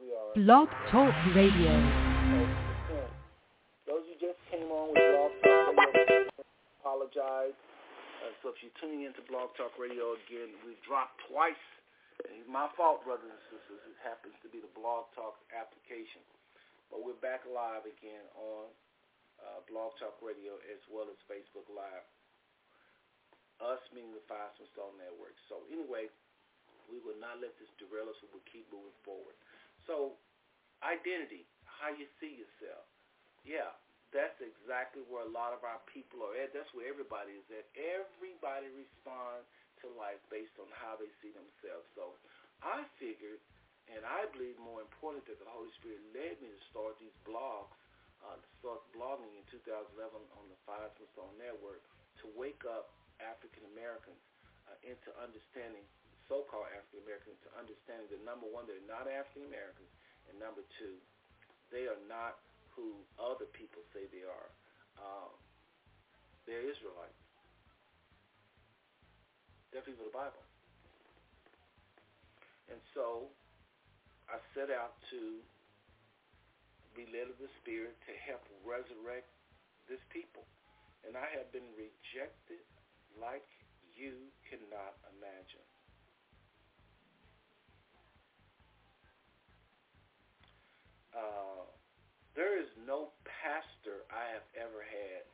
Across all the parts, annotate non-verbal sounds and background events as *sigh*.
we. Blog Talk Radio. Those who just came on with Blog Talk Radio, apologize. Uh, so if you're tuning into Blog Talk Radio again, we've dropped twice. It's my fault, brothers and sisters. It happens to be the Blog Talk application. But we're back live again on uh, Blog Talk Radio as well as Facebook Live. Us meaning the Five Stone Network. So anyway, we will not let this derail us. We will keep moving forward. So identity, how you see yourself. Yeah, that's exactly where a lot of our people are at. That's where everybody is at. Everybody responds to life based on how they see themselves. So I figured, and I believe more important that the Holy Spirit led me to start these blogs, uh, start blogging in 2011 on the Five Stone Network to wake up African Americans uh, into understanding, so-called African Americans, to understand that number one, they're not African Americans, and number two, they are not who other people say they are. Um, they're Israelites. They're people of the Bible. And so I set out to be led of the Spirit to help resurrect this people. And I have been rejected like you cannot imagine. Uh, there is no pastor I have ever had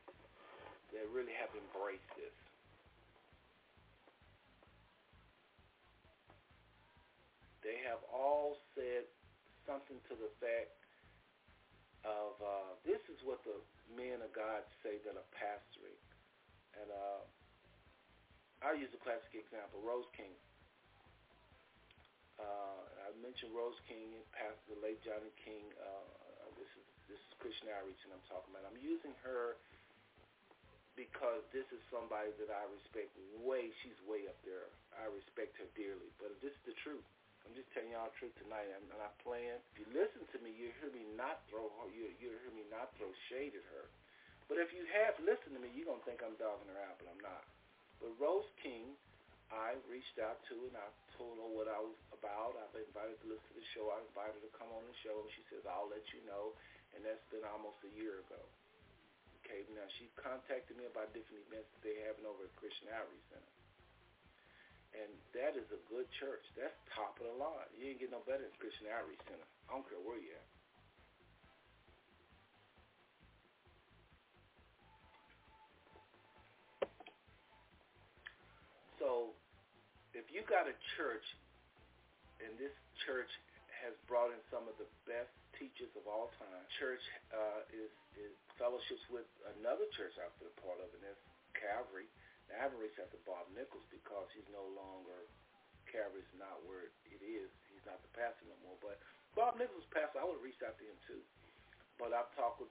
that really have embraced this. They have all said something to the fact of uh, this is what the men of God say that are pastoring. And uh, I'll use a classic example, Rose King. Uh, I mentioned Rose King, Pastor the late Johnny King. Uh, this is this is Christian outreach, and I'm talking about. I'm using her because this is somebody that I respect way. She's way up there. I respect her dearly. But this is the truth. I'm just telling y'all the truth tonight. I'm not playing. If you listen to me, you hear me not throw you you hear me not throw shade at her. But if you have listened to me, you're gonna think I'm dogging her out, but I'm not. But Rose King, I reached out to and I told her what I was about. I've been invited to listen to the show. I invited her to come on the show, and she says I'll let you know. And that's been almost a year ago. Okay, now she contacted me about different events that they're having over at Christian Outreach Center. And that is a good church. That's top of the line. You ain't get no better than Christian Outreach Center. I don't care where you at. You got a church, and this church has brought in some of the best teachers of all time. Church uh, is, is fellowships with another church I've been a part of, and that's Calvary. Now, I haven't reached out to Bob Nichols because he's no longer, Calvary's not where it is. He's not the pastor no more. But Bob Nichols pastor, I would reached out to him too. But I've talked with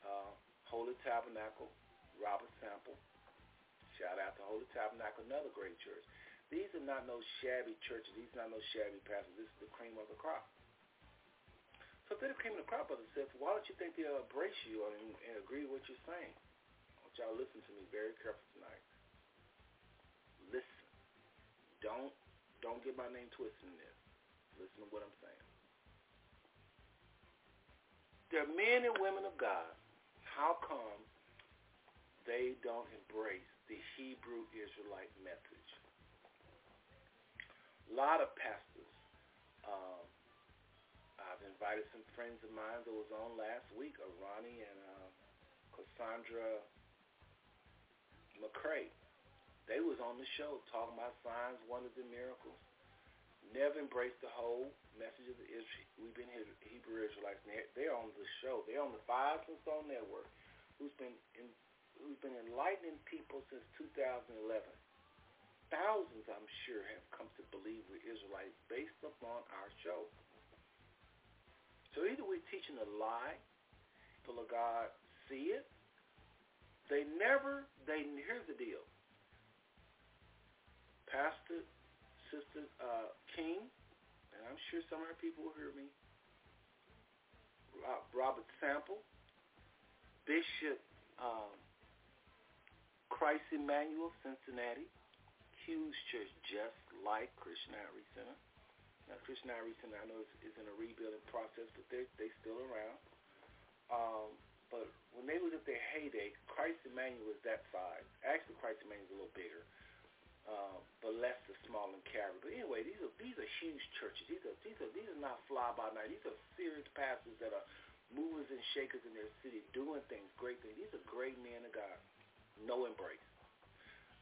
uh, Holy Tabernacle, Robert Sample. Shout out to Holy Tabernacle, another great church. These are not no shabby churches. These are not no shabby pastors. This is the cream of the crop. So if they're the cream of the crop, brother said, why don't you think they'll embrace you and, and agree with what you're saying? I want y'all listen to me very carefully tonight. Listen. Don't don't get my name twisted in this. Listen to what I'm saying. There are men and women of God. How come they don't embrace the Hebrew Israelite message? A lot of pastors. Um, I've invited some friends of mine that was on last week, Ronnie and uh, Cassandra McCray. They was on the show talking about signs, wonders, and miracles. Never embraced the whole message of the Israel. We've been Hebrew Israelites. They're on the show. They're on the Five Stone Network, who's been in, who's been enlightening people since 2011 thousands, I'm sure, have come to believe we're Israelites based upon our show. So either we're teaching a lie, people of God see it. They never, they, here's the deal. Pastor, Sister uh, King, and I'm sure some of our people will hear me, Robert Sample, Bishop um, Christ Emmanuel, Cincinnati, huge church just like Christian Outreach Center. Now, Christian Outreach Center, I know, is, is in a rebuilding process, but they're they still around. Um, but when they was at their heyday, Christ Emmanuel was that size. Actually, Christ Emmanuel was a little bigger, uh, but less the small and carry. But anyway, these are these are huge churches. These are these are these are not fly by night. These are serious pastors that are movers and shakers in their city, doing things, great things. These are great men of God. No embrace.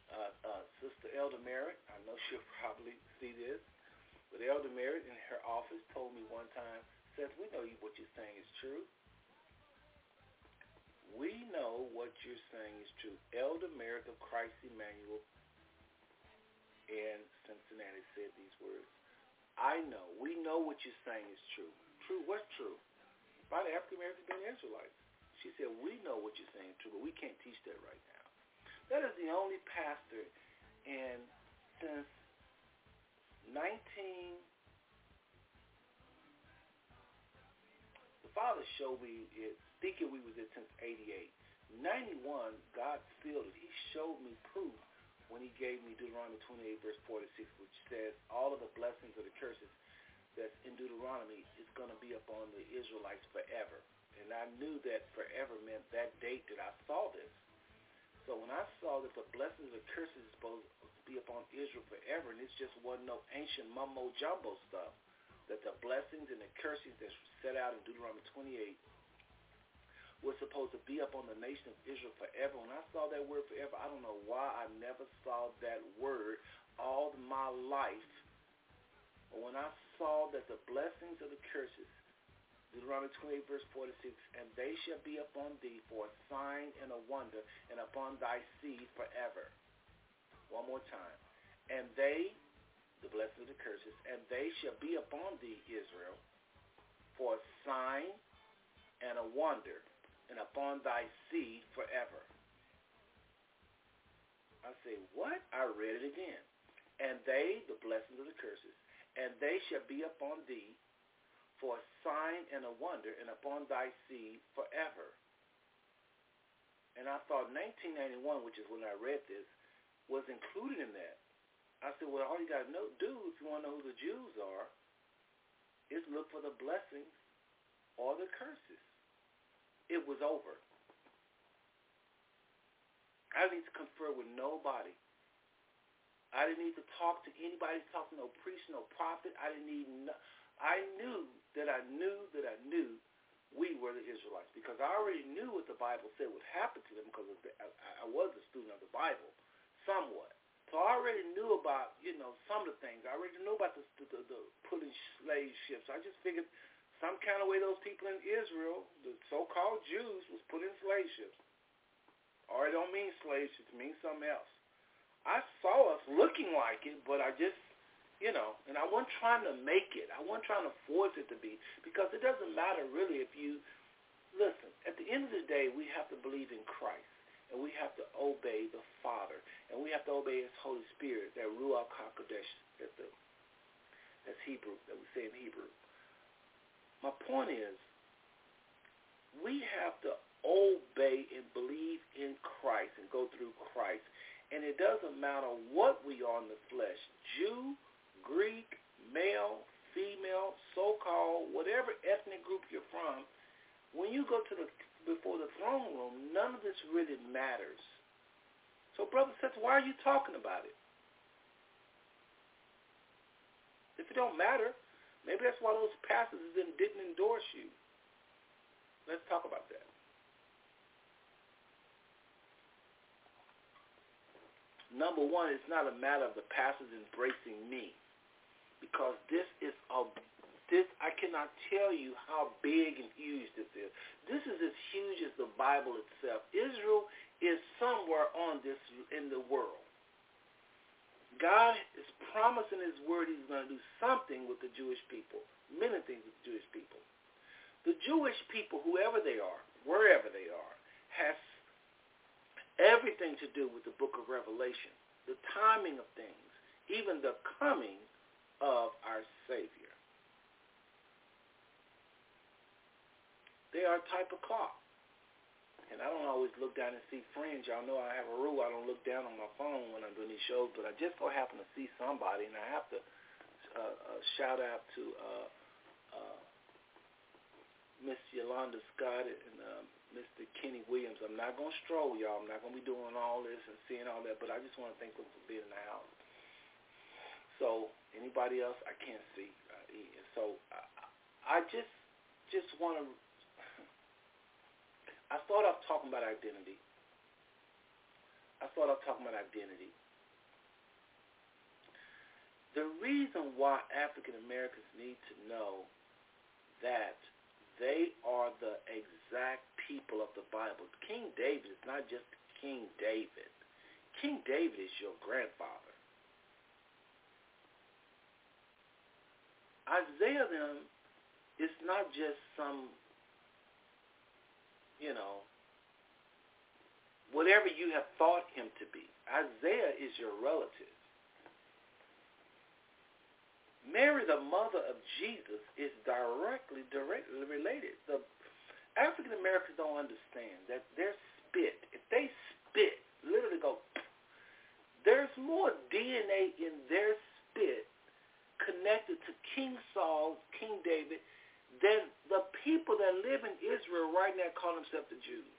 Uh, uh, Sister Elder Merritt, I know she'll probably see this, but Elder Merritt in her office told me one time, Seth, we know what you're saying is true. We know what you're saying is true. Elder Merritt of Christ Emmanuel in Cincinnati said these words. I know. We know what you're saying is true. True. What's true? By the African Americans being Israelites. She said, we know what you're saying is true, but we can't teach that right now. That is the only pastor in since 19 the father showed me it thinking we was there since 88. 91, God filled it. He showed me proof when he gave me Deuteronomy 28, verse 46, which says all of the blessings or the curses that's in Deuteronomy is going to be upon the Israelites forever. And I knew that forever meant that date that I saw this. So when I saw that the blessings or curses is supposed to be upon Israel forever, and it just wasn't no ancient mumbo jumbo stuff, that the blessings and the cursings that's set out in Deuteronomy 28 was supposed to be upon the nation of Israel forever. When I saw that word forever, I don't know why I never saw that word all my life. But when I saw that the blessings of the curses, Deuteronomy 28, verse 46, and they shall be upon thee for a sign and a wonder, and upon thy seed forever. One more time. And they, the blessings of the curses, and they shall be upon thee, Israel, for a sign and a wonder, and upon thy seed forever. I say, what? I read it again. And they, the blessings of the curses, and they shall be upon thee for a sign and a wonder, and upon thy seed forever. And I thought 1991, which is when I read this, was included in that. I said, well, all you got to know, do if you want to know who the Jews are, is look for the blessings or the curses it was over. I didn't need to confer with nobody. I didn't need to talk to anybody, talk to no priest, no prophet. I didn't need. No, I knew that I knew that I knew we were the Israelites because I already knew what the Bible said would happen to them because I, was a student of the Bible, somewhat. So I already knew about you know some of the things. I already knew about the, the, the, the pulling slave ships. I just figured some kind of way those people in Israel, the so-called Jews, was put in slave ships. Or it don't mean slave ships, it means something else. I saw us looking like it, but I just, you know, and I wasn't trying to make it. I wasn't trying to force it to be because it doesn't matter really if you, listen, at the end of the day, we have to believe in Christ and we have to obey the Father and we have to obey his Holy Spirit, that Ruach HaKodesh, that the, that's Hebrew, that we say in Hebrew. My point is, we have to obey and believe in Christ and go through Christ. And it doesn't matter what we are in the flesh, Jew, Greek, male, female, so-called, whatever ethnic group you're from, when you go to the before the throne room, none of this really matters. So, brother says, why are you talking about it? If it don't matter, Maybe that's why those pastors didn't endorse you. Let's talk about that. Number one, it's not a matter of the pastors embracing me, because this is a this I cannot tell you how big and huge this is. This is as huge as the Bible itself. Israel is somewhere on this in the world. God is promising his word he's going to do something with the Jewish people, many things with the Jewish people. The Jewish people, whoever they are, wherever they are, has everything to do with the book of Revelation, the timing of things, even the coming of our Savior. They are a type of clock. And I don't always look down and see friends. Y'all know I have a rule. I don't look down on my phone when I'm doing these shows, but I just so happen to see somebody, and I have to uh, uh, shout out to uh, uh, Miss Yolanda Scott and um, Mr. Kenny Williams. I'm not going to stroll, y'all. I'm not going to be doing all this and seeing all that, but I just want to thank them for being in the house. So anybody else, I can't see. Uh, so I, just just want to. *laughs* I start off talking about identity. I start off talking about identity. The reason why African Americans need to know that they are the exact people of the Bible. King David is not just King David. King David is your grandfather. Isaiah them is not just some, you know, whatever you have thought him to be. Isaiah is your relative. Mary, the mother of Jesus, is directly directly related. The African Americans don't understand that their spit, if they spit, literally go, there's more DNA in their spit connected to King Saul, King David, than the people that live in Israel right now call themselves the Jews.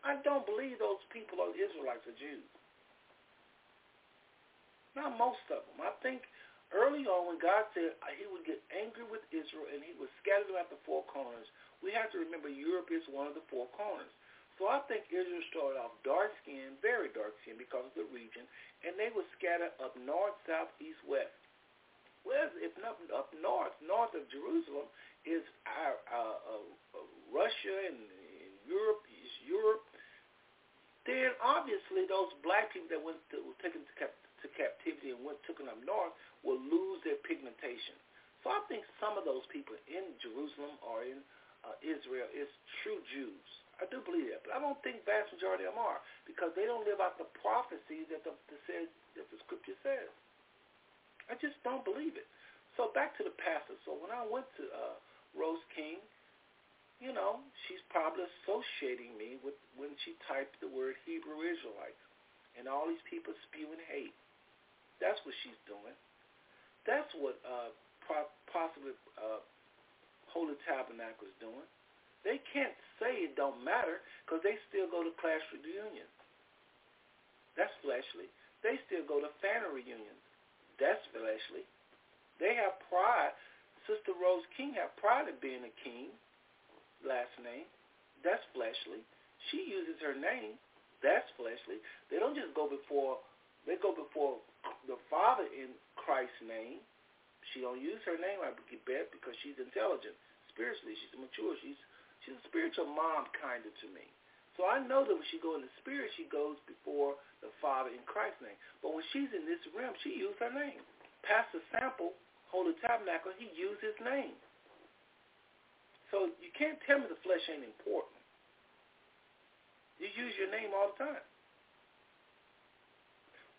I don't believe those people are Israelites or Jews. Not most of them. I think early on when God said uh, he would get angry with Israel and he would scatter them at the four corners, we have to remember Europe is one of the four corners. So I think Israel started off dark skinned, very dark skinned because of the region, and they were scattered up north, south, east, west. Whereas if not up north, north of Jerusalem is our, uh, uh, Russia and, and Europe, is Europe. Then obviously those black people that went to, were taken to, cap- to captivity and went them up north will lose their pigmentation. So I think some of those people in Jerusalem or in uh, Israel is true Jews. I do believe that, but I don't think vast majority of them are because they don't live out the prophecy that the, the says that the scripture says. I just don't believe it. So back to the pastor. So when I went to uh, Rose King, you know, she's probably associating me with when she typed the word Hebrew Israelites and all these people spewing hate. That's what she's doing. That's what uh, possibly uh, Holy Tabernacle is doing. They can't say it don't matter because they still go to class reunions. That's fleshly. They still go to family reunions. That's fleshly. They have pride. Sister Rose King have pride in being a king, last name. That's fleshly. She uses her name. That's fleshly. They don't just go before. They go before the Father in Christ's name. She don't use her name, I bet, because she's intelligent. Spiritually, she's mature. She's she's a spiritual mom kind of to me. So I know that when she goes in the spirit, she goes before the Father in Christ's name. But when she's in this realm, she used her name. Pastor Sample, Holy Tabernacle, he used his name. So you can't tell me the flesh ain't important. You use your name all the time.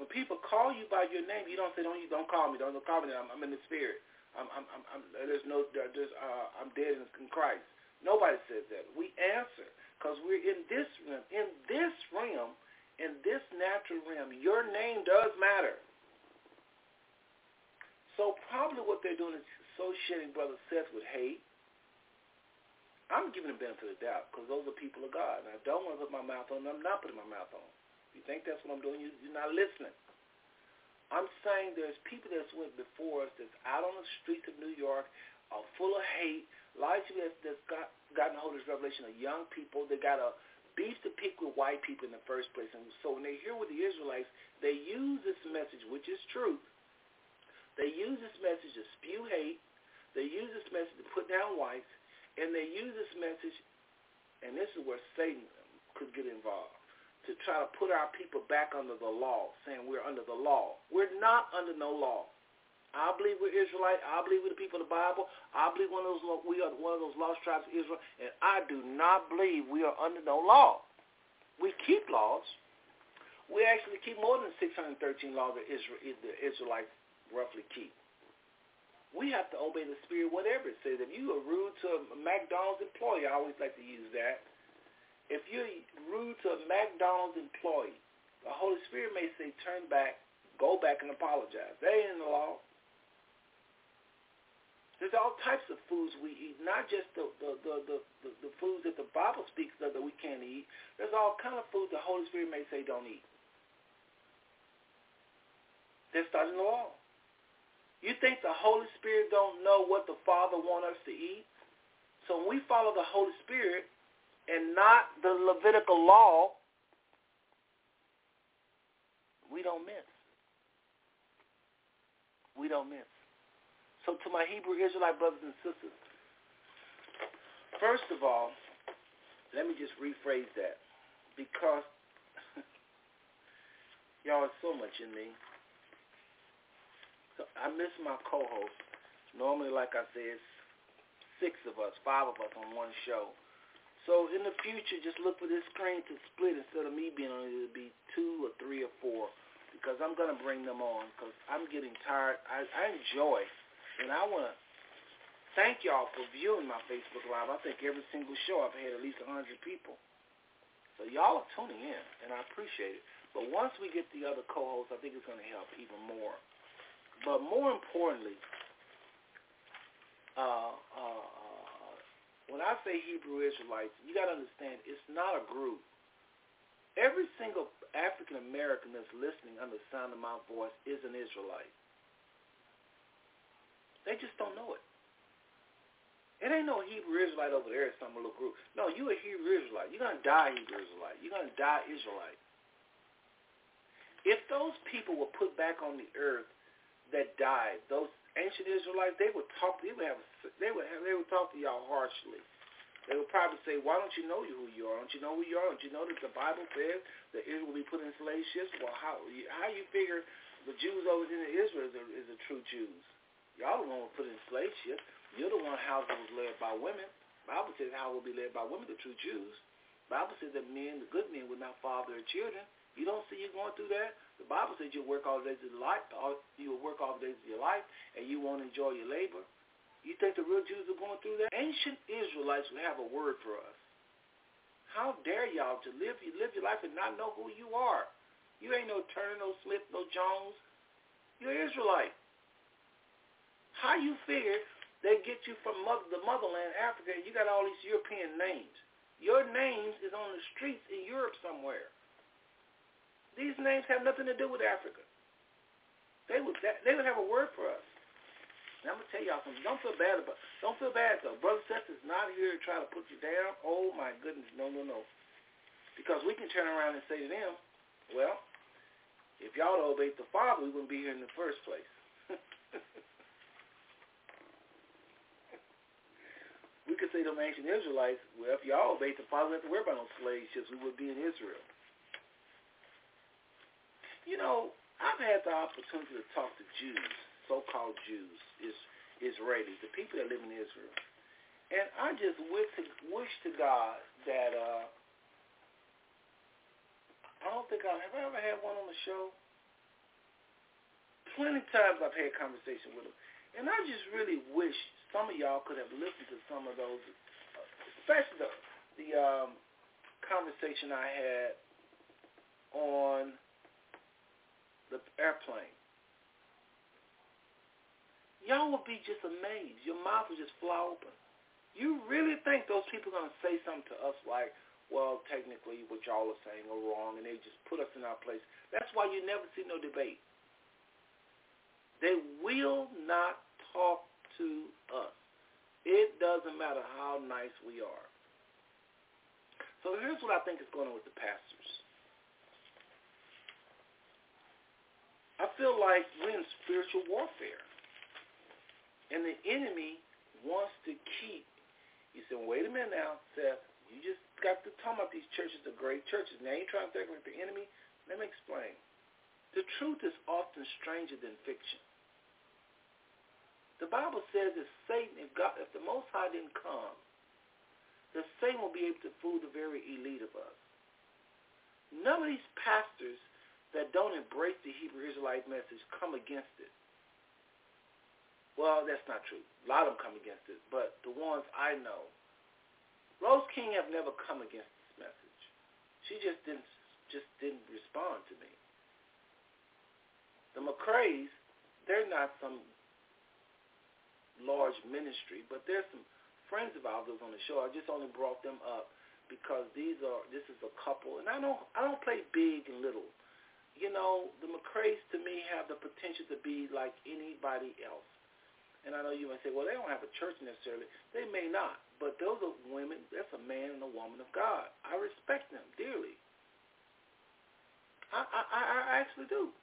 When people call you by your name, you don't say, "Don't you don't call me. Don't, don't call me. I'm, I'm in the spirit. I'm, I'm, I'm, I'm there's no, there's, uh, I'm dead in Christ." Nobody says that. We answer because we're in this realm. In this realm, in this natural realm, your name does matter. So probably what they're doing is associating Brother Seth with hate. I'm giving them benefit of the doubt because those are people of God. And I don't want to put my mouth on them. I'm not putting my mouth on them. You think that's what I'm doing? You're not listening. I'm saying there's people that's went before us that's out on the streets of New York are full of hate. A lot of people that's, that's got, gotten hold of this revelation are young people. They got a beef to pick with white people in the first place. And so when they hear with the Israelites, they use this message, which is truth. They use this message to spew hate. They use this message to put down whites. And they use this message, and this is where Satan could get involved to try to put our people back under the law, saying we're under the law. We're not under no law. I believe we're Israelite. I believe we're the people of the Bible. I believe one of those we are one of those lost tribes of Israel, and I do not believe we are under no law. We keep laws. We actually keep more than 613 laws that Israel, the Israelites roughly keep. We have to obey the Spirit, whatever it says. If you are rude to a McDonald's employee, I always like to use that if you're rude to a McDonald's employee, the Holy Spirit may say, turn back, go back and apologize. That ain't in the law. There's all types of foods we eat, not just the the, the, the, the, the foods that the Bible speaks of that we can't eat. There's all kind of food the Holy Spirit may say don't eat. They're starting the law. You think the Holy Spirit don't know what the Father wants us to eat? So when we follow the Holy Spirit and not the Levitical law, we don't miss. We don't miss. So to my Hebrew Israelite brothers and sisters, first of all, let me just rephrase that because *laughs* y'all are so much in me. So I miss my co-host. Normally, like I said, six of us, five of us on one show. So in the future, just look for this screen to split instead of me being on it. It'll be two or three or four because I'm going to bring them on because I'm getting tired. I, I enjoy and I want to thank y'all for viewing my Facebook Live. I think every single show I've had at least 100 people. So y'all are tuning in, and I appreciate it. But once we get the other co-hosts, I think it's going to help even more. But more importantly, uh, uh, uh, when I say Hebrew Israelites, you got to understand it's not a group. Every single African American that's listening under the sound of my voice is an Israelite. They just don't know it. It ain't no Hebrew Israelite over there some little group. No, you a Hebrew Israelite. You're going to die Hebrew Israelite. You're going to die Israelite. If those people were put back on the earth that died, those ancient Israelites, they would talk. They would have. They would have. They would talk to y'all harshly. They would probably say, "Why don't you know who you are? Don't you know who you are? Don't you know that the Bible says that Israel will be put in slave ships? Well, how how you figure the Jews over in Israel is a, is a true Jews? Y'all the one who put in slave ships. You're the one house that was led by women. Bible says how will be led by women, the true Jews. Bible says that men, the good men, will not father their children. You don't see you going through that. The Bible says you'll work all the days of your life. You will work all the days of your life, and you won't enjoy your labor. You think the real Jews are going through that? Ancient Israelites will have a word for us. How dare y'all to live you live your life and not know who you are? You ain't no Turner, no Smith, no Jones. You're Israelite. How you figure they get you from mother, the motherland, Africa, and you got all these European names. Your names is on the streets in Europe somewhere. These names have nothing to do with Africa. They would they would have a word for us. Now I'm gonna tell y'all something. Don't feel bad about. Don't feel bad though. Brother Seth is not here to try to put you down. Oh my goodness, no, no, no. Because we can turn around and say to them, well, if y'all obeyed the Father, we wouldn't be here in the first place. *laughs* we could say to the ancient Israelites, well, if y'all obeyed the Father, we have to worry about no slave ships. We would be in Israel. You know, I've had the opportunity to talk to Jews, so-called Jews, is Israelis, the people that live in Israel. And I just wish to, wish to God that, uh, I don't think I, have I ever had one on the show? Plenty of times I've had conversation with them. And I just really wish some of y'all could have listened to some of those, especially the, the um, conversation I had on the airplane. Y'all would be just amazed. Your mouth would just fly open. You really think those people are going to say something to us like, well, technically what y'all are saying are wrong, and they just put us in our place. That's why you never see no debate. They will not talk to us. It doesn't matter how nice we are. So here's what I think is going on with the pastors. I feel like we're in spiritual warfare. And the enemy wants to keep, you said, wait a minute now, Seth, you just got to talk about these churches are great churches. Now you're trying to think like the enemy? Let me explain. The truth is often stranger than fiction. The Bible says if Satan, if God, if the Most High didn't come, that Satan will be able to fool the very elite of us. None of these pastors that don't embrace the Hebrew Israelite message come against it. Well, that's not true. A lot of them come against it, but the ones I know, Rose King have never come against this message. She just didn't just didn't respond to me. The McCrays, they're not some large ministry, but there's some friends of ours on the show. I just only brought them up because these are this is a couple, and I don't I don't play big and little. You know, the McCrays to me have the potential to be like anybody else. And I know you might say, well, they don't have a church necessarily. They may not, but those are women. That's a man and a woman of God. I respect them dearly. I I, I actually do.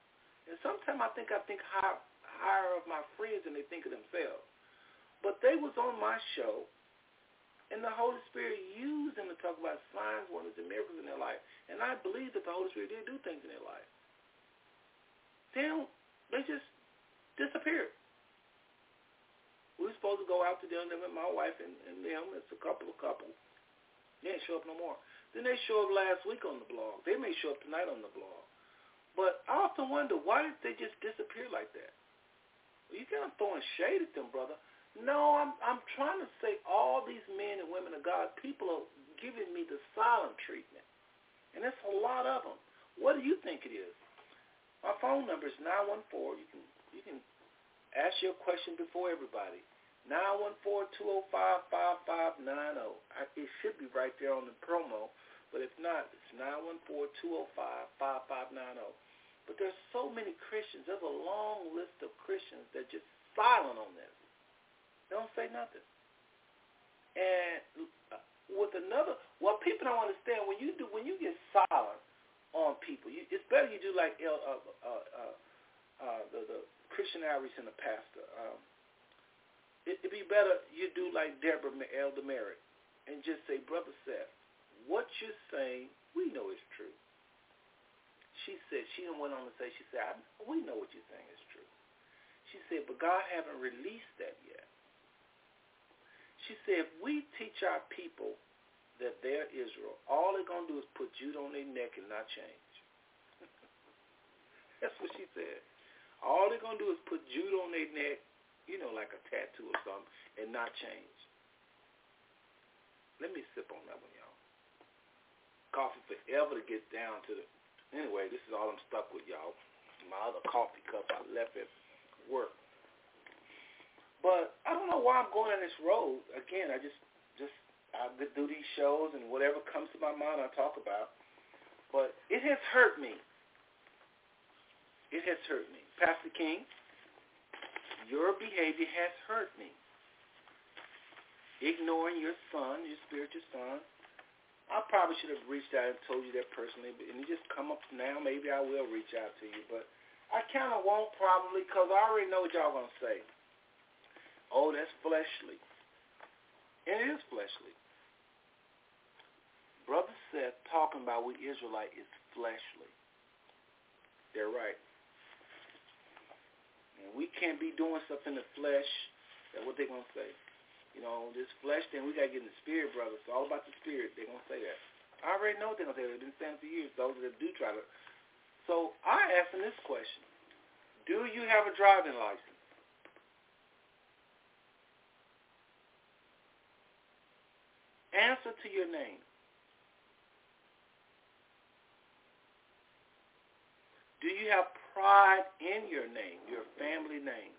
And sometimes I think I think higher, higher of my friends than they think of themselves. But they was on my show, and the Holy Spirit used them to talk about signs, wonders, and miracles in their life. And I believe that the Holy Spirit did do things in their life. Then they just disappeared. We were supposed to go out to dinner with my wife and, and them. It's a couple of couples. They didn't show up no more. Then they show up last week on the blog. They may show up tonight on the blog. But I often wonder, why did they just disappear like that? Well, you kind of throwing shade at them, brother. No, I'm I'm trying to say all these men and women of God, people are giving me the silent treatment. And that's a lot of them. What do you think it is? My phone number is 914. You can you can Ask your question before everybody. 914-205-5590. It should be right there on the promo, but if not, it's 914-205-5590. But there's so many Christians. There's a long list of Christians that just silent on this. Don't say nothing. And with another, what people don't understand when you do when you get silent on people, you, it's better you do like uh, uh, uh, uh, the the Christian outreach and the pastor. Um, it, it'd be better you do like Deborah Elder Merritt and just say, Brother Seth, what you're saying, we know is true. She said, she went on to say, she said, we know what you're saying is true. She said, but God haven't released that yet. She said, if we teach our people that they're Israel, all they're going to do is put Jude on their neck and not change. *laughs* That's what she said. All they're going to do is put Jude on their neck, you know, like a tattoo or something, and not change. Let me sip on that one, y'all. Coffee forever to get down to the... Anyway, this is all I'm stuck with, y'all. My other coffee cup I left at work. But I don't know why I'm going on this road. Again, I just, just I do these shows and whatever comes to my mind I talk about. But it has hurt me. It has hurt me. Pastor King, your behavior has hurt me. Ignoring your son, your spiritual son. I probably should have reached out and told you that personally, but and you just come up now, maybe I will reach out to you. But I kind of won't probably because I already know what y'all going to say. Oh, that's fleshly. It is fleshly. Brother Seth talking about we Israelite is fleshly. They're right. And we can't be doing stuff in the flesh. That's what they're going to say. You know, this flesh thing, we got to get in the spirit, brother. It's all about the spirit. They're going to say that. I already know what they're going to say. They've been saying for years. Those that do try to. So I asked them this question. Do you have a driving license? Answer to your name. Do you have pride in your name, your family name.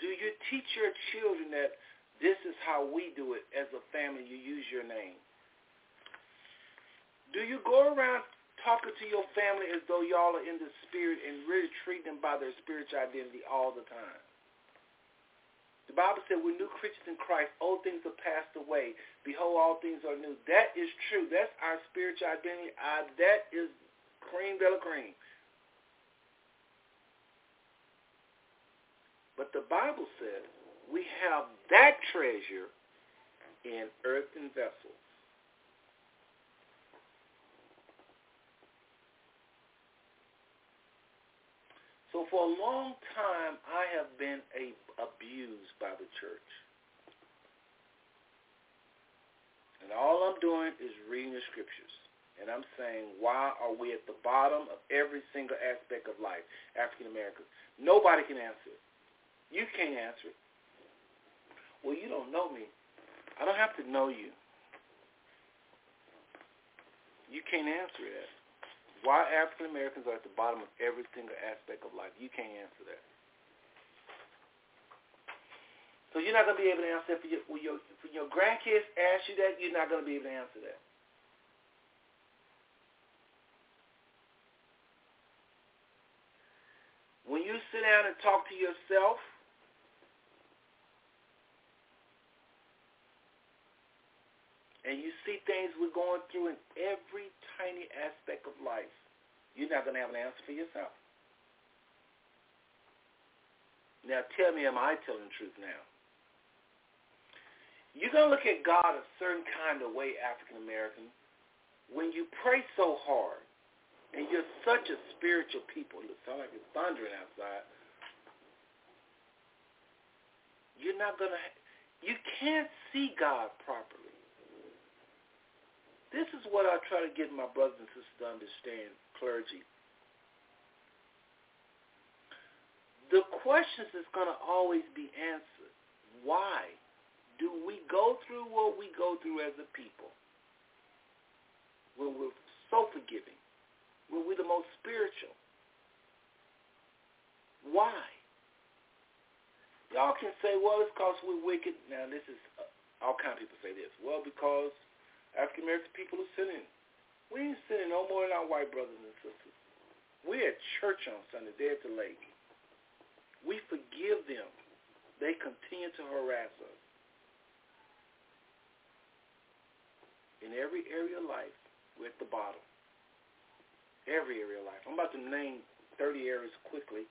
Do you teach your children that this is how we do it as a family, you use your name? Do you go around talking to your family as though y'all are in the spirit and really treat them by their spiritual identity all the time? The Bible said we're new creatures in Christ. Old things have passed away. Behold, all things are new. That is true. That's our spiritual identity. Uh, that is cream de la cream. But the Bible says we have that treasure in earthen vessels. So for a long time, I have been a, abused by the church. And all I'm doing is reading the scriptures. And I'm saying, why are we at the bottom of every single aspect of life, African Americans? Nobody can answer it. You can't answer it. Well, you don't know me. I don't have to know you. You can't answer that. Why African Americans are at the bottom of every single aspect of life? You can't answer that. So you're not going to be able to answer that for your, when your, when your grandkids ask you that, you're not going to be able to answer that. When you sit down and talk to yourself, and you see things we're going through in every tiny aspect of life, you're not going to have an answer for yourself. Now tell me, am I telling the truth now? You're going to look at God a certain kind of way, African American, when you pray so hard and you're such a spiritual people. It sounds like it's thundering outside. You're not going to, you can't see God properly. This is what I try to get my brothers and sisters to understand, clergy. The questions is going to always be answered. Why do we go through what we go through as a people? When we're so forgiving, when we're the most spiritual. Why? Y'all can say, well, it's because we're wicked. Now, this is, uh, all kind of people say this. Well, because African American people are sinning. We ain't sinning no more than our white brothers and sisters. We at church on Sunday, they're at the lake. We forgive them. They continue to harass us. In every area of life, we're at the bottom. Every area of life. I'm about to name 30 areas quickly.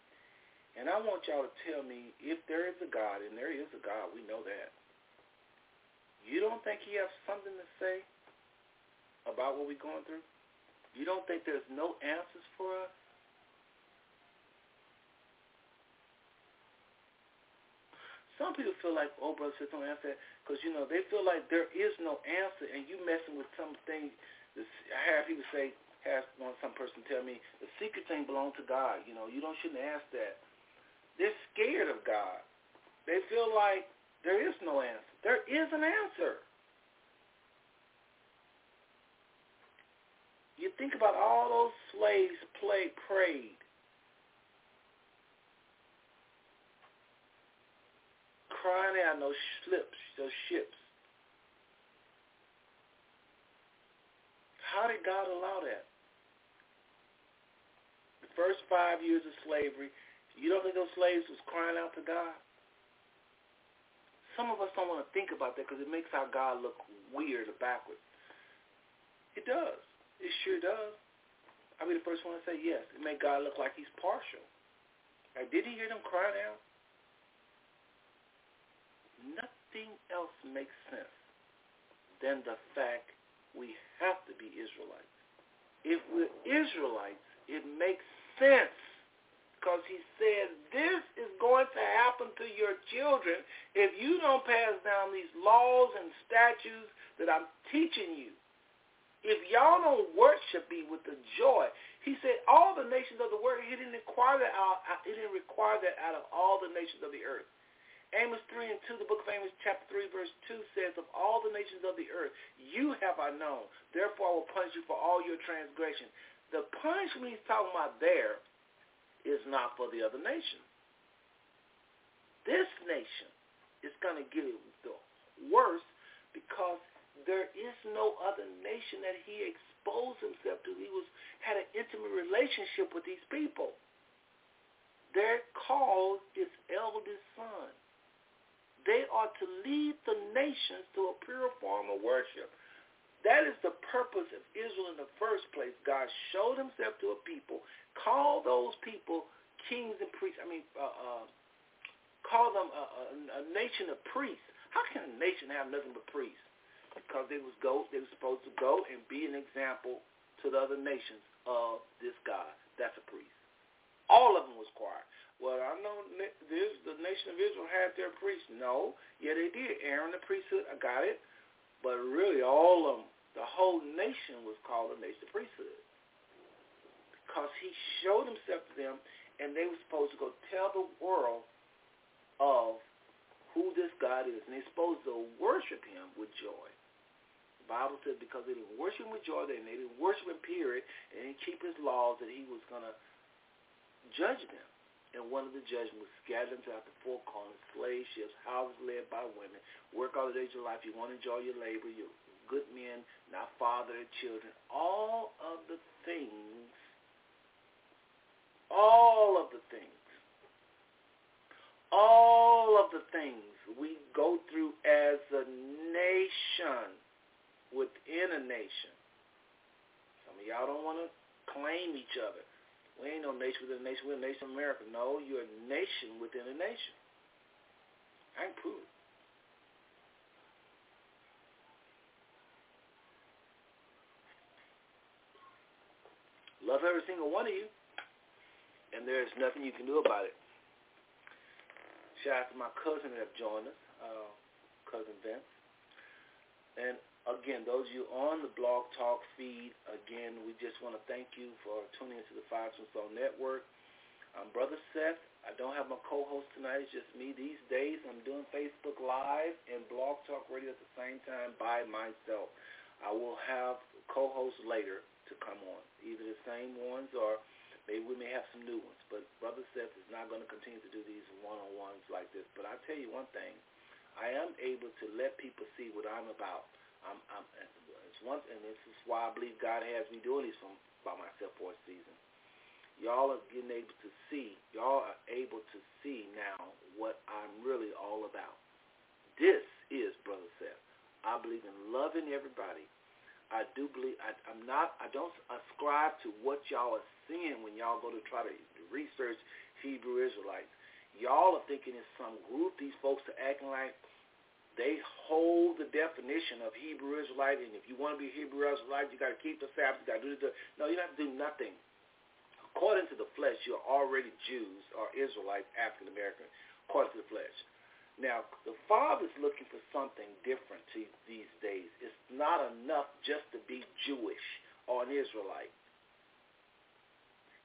And I want y'all to tell me if there is a God, and there is a God, we know that. You don't think he has something to say about what we're going through? You don't think there's no answers for us? Some people feel like, oh, brother, says don't answer that, because, you know, they feel like there is no answer, and you messing with some things. I have people say, have one, some person tell me, the secret thing belongs to God. You know, you don't shouldn't ask that. They're scared of God. They feel like there is no answer. There is an answer. You think about all those slaves play, prayed. Crying out those ships, those ships. How did God allow that? The first five years of slavery, you don't think those slaves was crying out to God? Some of us don't want to think about that because it makes our God look weird or backward. It does. Sure does. I'll be the first one to say yes. It made God look like he's partial. Like, did he hear them crying out? Nothing else makes sense than the fact we have to be Israelites. If we're Israelites, it makes sense because he said this is going to happen to your children if you don't pass down these laws and statutes that I'm teaching you. If y'all don't worship me with the joy, he said, all the nations of the world, he didn't require that out, he didn't require that out of all the nations of the earth. Amos 3 and 2, the book of Amos chapter 3 verse 2 says, of all the nations of the earth, you have I known. Therefore I will punish you for all your transgressions. The punishment he's talking about there is not for the other nations. This nation is going to get the worse because there is no other nation that he exposed himself to. He was had an intimate relationship with these people. They're called his eldest son. They are to lead the nations to a pure form of worship. That is the purpose of Israel in the first place. God showed himself to a people, called those people kings and priests. I mean, uh, uh, call them a, a, a nation of priests. How can a nation have nothing but priests? Because they was go they were supposed to go and be an example to the other nations of this God. That's a priest. All of them was choir. Well, I know this, the nation of Israel had their priests. No, yeah, they did. Aaron the priesthood, I got it. But really, all of them, the whole nation was called the nation of priesthood because he showed himself to them, and they were supposed to go tell the world of who this God is, and they're supposed to worship him with joy. Bible says because they didn't worship him with joy, they didn't worship him, period, and didn't keep his laws, that he was going to judge them. and one of the judgments was scattered throughout the four corners, slave ships, houses led by women, work all the days of your life. You want to enjoy your labor, You're good men, not father their children. All of the things, all of the things, all of the things we go through as a nation within a nation. Some of y'all don't want to claim each other. We ain't no nation within a nation. We're a nation of America. No, you're a nation within a nation. I can prove it. Love every single one of you. And there's nothing you can do about it. Shout out to my cousin that have joined us, uh, cousin Vince. And again, those of you on the Blog Talk feed, again, we just want to thank you for tuning into the Five Soul Network. I'm Brother Seth. I don't have my co-host tonight. It's just me. These days, I'm doing Facebook Live and Blog Talk Radio at the same time by myself. I will have co-hosts later to come on, either the same ones or maybe we may have some new ones. But Brother Seth is not going to continue to do these one-on-ones like this. But I tell you one thing, I am able to let people see what I'm about. I'm, I'm it's one, and this is why I believe God has me doing these from by myself for a season. Y'all are getting able to see. Y'all are able to see now what I'm really all about. This is Brother Seth. I believe in loving everybody I do believe I, I'm not. I don't ascribe to what y'all are seeing when y'all go to try to research Hebrew Israelites. Y'all are thinking it's some group. These folks are acting like they hold the definition of Hebrew Israelite, and if you want to be Hebrew Israelite, you got to keep the Sabbath. You got to do the. No, you don't have to do nothing. According to the flesh, you're already Jews or Israelites, African American, according to the flesh. Now, the Father's looking for something different to these days. It's not enough just to be Jewish or an Israelite.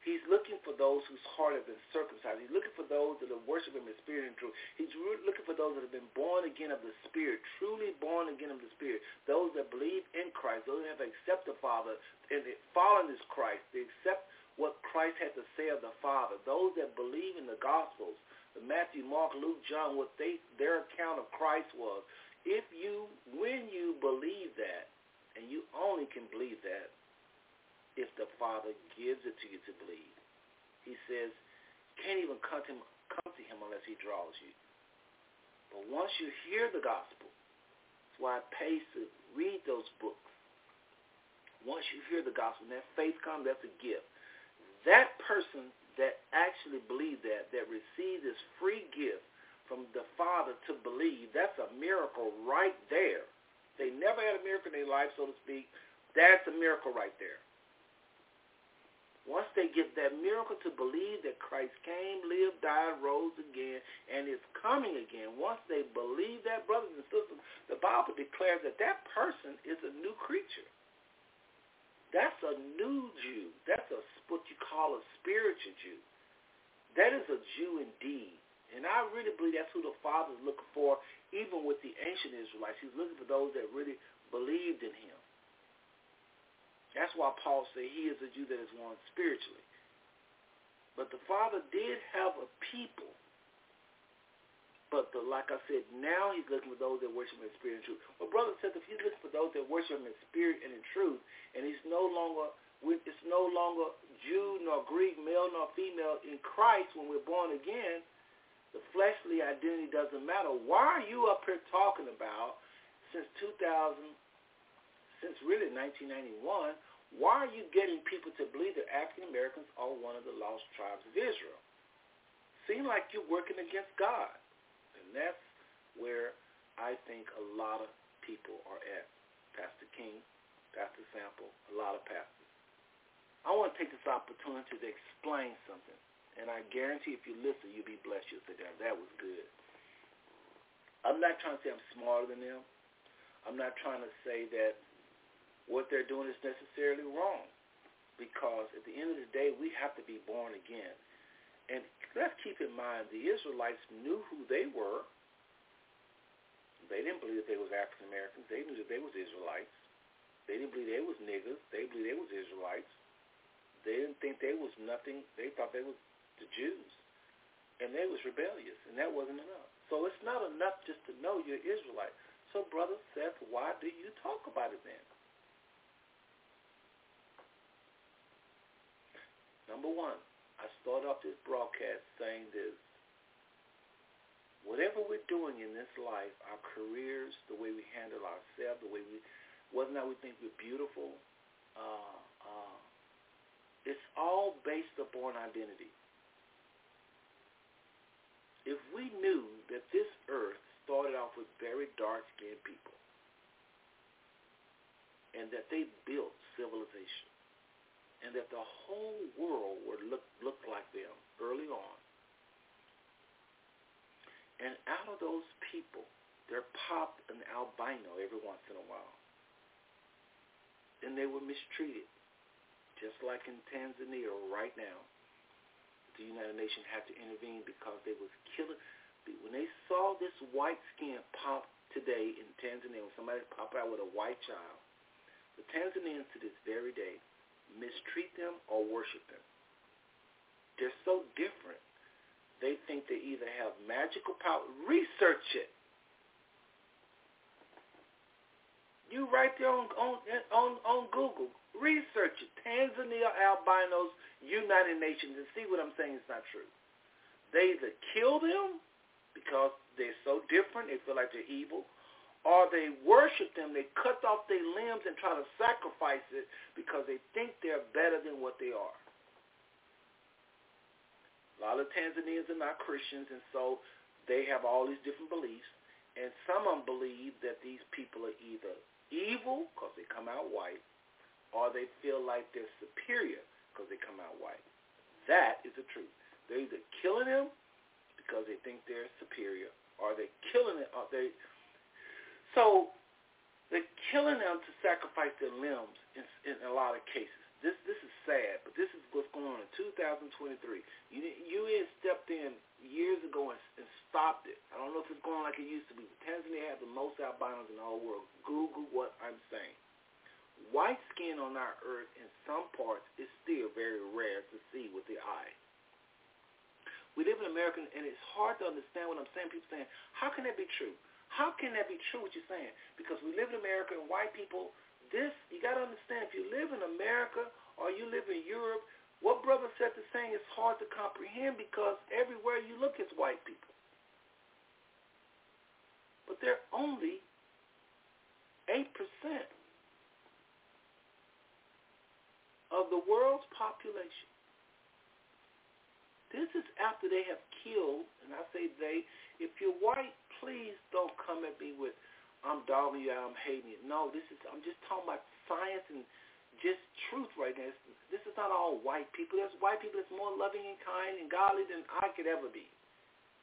He's looking for those whose heart have been circumcised. He's looking for those that are worshiping Him in spirit and truth. He's looking for those that have been born again of the Spirit, truly born again of the Spirit. Those that believe in Christ, those that have accepted the Father and they follow this Christ. They accept what Christ had to say of the Father. Those that believe in the Gospels the Matthew, Mark, Luke, John, what they their account of Christ was. If you, when you believe that, and you only can believe that if the Father gives it to you to believe. He says, can't even come to him, come to him unless he draws you. But once you hear the gospel, that's why it pays to read those books. Once you hear the gospel, and that faith comes, that's a gift. That person that actually believes that, that receives this free gift from the Father to believe, that's a miracle right there. They never had a miracle in their life, so to speak. That's a miracle right there. Once they get that miracle to believe that Christ came, lived, died, rose again, and is coming again, once they believe that, brothers and sisters, the Bible declares that that person is a new creature. That's a new Jew. That's a what you call a spiritual Jew. That is a Jew indeed. And I really believe that's who the Father is looking for, even with the ancient Israelites. He's looking for those that really believed in him. That's why Paul said he is a Jew that is one spiritually. But the Father did have a people but the, like I said, now he's looking for those that worship in spirit and truth. Well, brother says if he's looking for those that worship in spirit and in truth, and he's no longer it's no longer Jew nor Greek, male nor female in Christ when we're born again, the fleshly identity doesn't matter. Why are you up here talking about since 2000, since really 1991? Why are you getting people to believe that African Americans are one of the lost tribes of Israel? Seem like you're working against God. And that's where I think a lot of people are at. Pastor King, Pastor Sample, a lot of pastors. I want to take this opportunity to explain something. And I guarantee if you listen, you'll be blessed. You'll say, that, that was good. I'm not trying to say I'm smarter than them. I'm not trying to say that what they're doing is necessarily wrong. Because at the end of the day, we have to be born again. And let's keep in mind, the Israelites knew who they were. They didn't believe that they was African Americans. They knew that they was Israelites. They didn't believe they was niggers. They believed they was Israelites. They didn't think they was nothing. They thought they was the Jews. and they was rebellious, and that wasn't enough. So it's not enough just to know you're Israelite. So, Brother Seth, why do you talk about it then? Number one, I start off this broadcast saying this. Whatever we're doing in this life, our careers, the way we handle ourselves, the way we, whether or not we think we're beautiful, uh, uh, it's all based upon identity. If we knew that this earth started off with very dark-skinned people and that they built civilization and that the whole world would look, look like them early on, and out of those people, there popped an albino every once in a while. And they were mistreated, just like in Tanzania right now the United Nations had to intervene because they was killing. When they saw this white skin pop today in Tanzania, when somebody pop out with a white child, the Tanzanians to this very day mistreat them or worship them. They're so different. They think they either have magical power. Research it. You right there on on on, on Google. Research it. Tanzania albinos United Nations and see what I'm saying is not true. They either kill them because they're so different, they feel like they're evil, or they worship them, they cut off their limbs and try to sacrifice it because they think they're better than what they are. A lot of Tanzanians are not Christians, and so they have all these different beliefs. And some of them believe that these people are either evil because they come out white, or they feel like they're superior because they come out white. That is the truth. They're either killing them because they think they're superior, or they're killing it. Or they so they're killing them to sacrifice their limbs in, in a lot of cases. This this is sad, but this is what's going on in 2023. You you had stepped in years ago and, and stopped it. I don't know if it's going like it used to be. Tanzania has the most albinos in the whole world. Google what I'm saying white skin on our earth in some parts is still very rare to see with the eye. We live in America, and it's hard to understand what I'm saying. People saying, how can that be true? How can that be true, what you're saying? Because we live in America, and white people, this, you got to understand, if you live in America or you live in Europe, what Brother Seth is saying is hard to comprehend because everywhere you look, it's white people. But they're only 8% of the world's population. This is after they have killed, and I say they, if you're white, please don't come at me with, I'm dogging you I'm hating you. No, this is, I'm just talking about science and just truth right now. This is not all white people. There's white people that's more loving and kind and godly than I could ever be.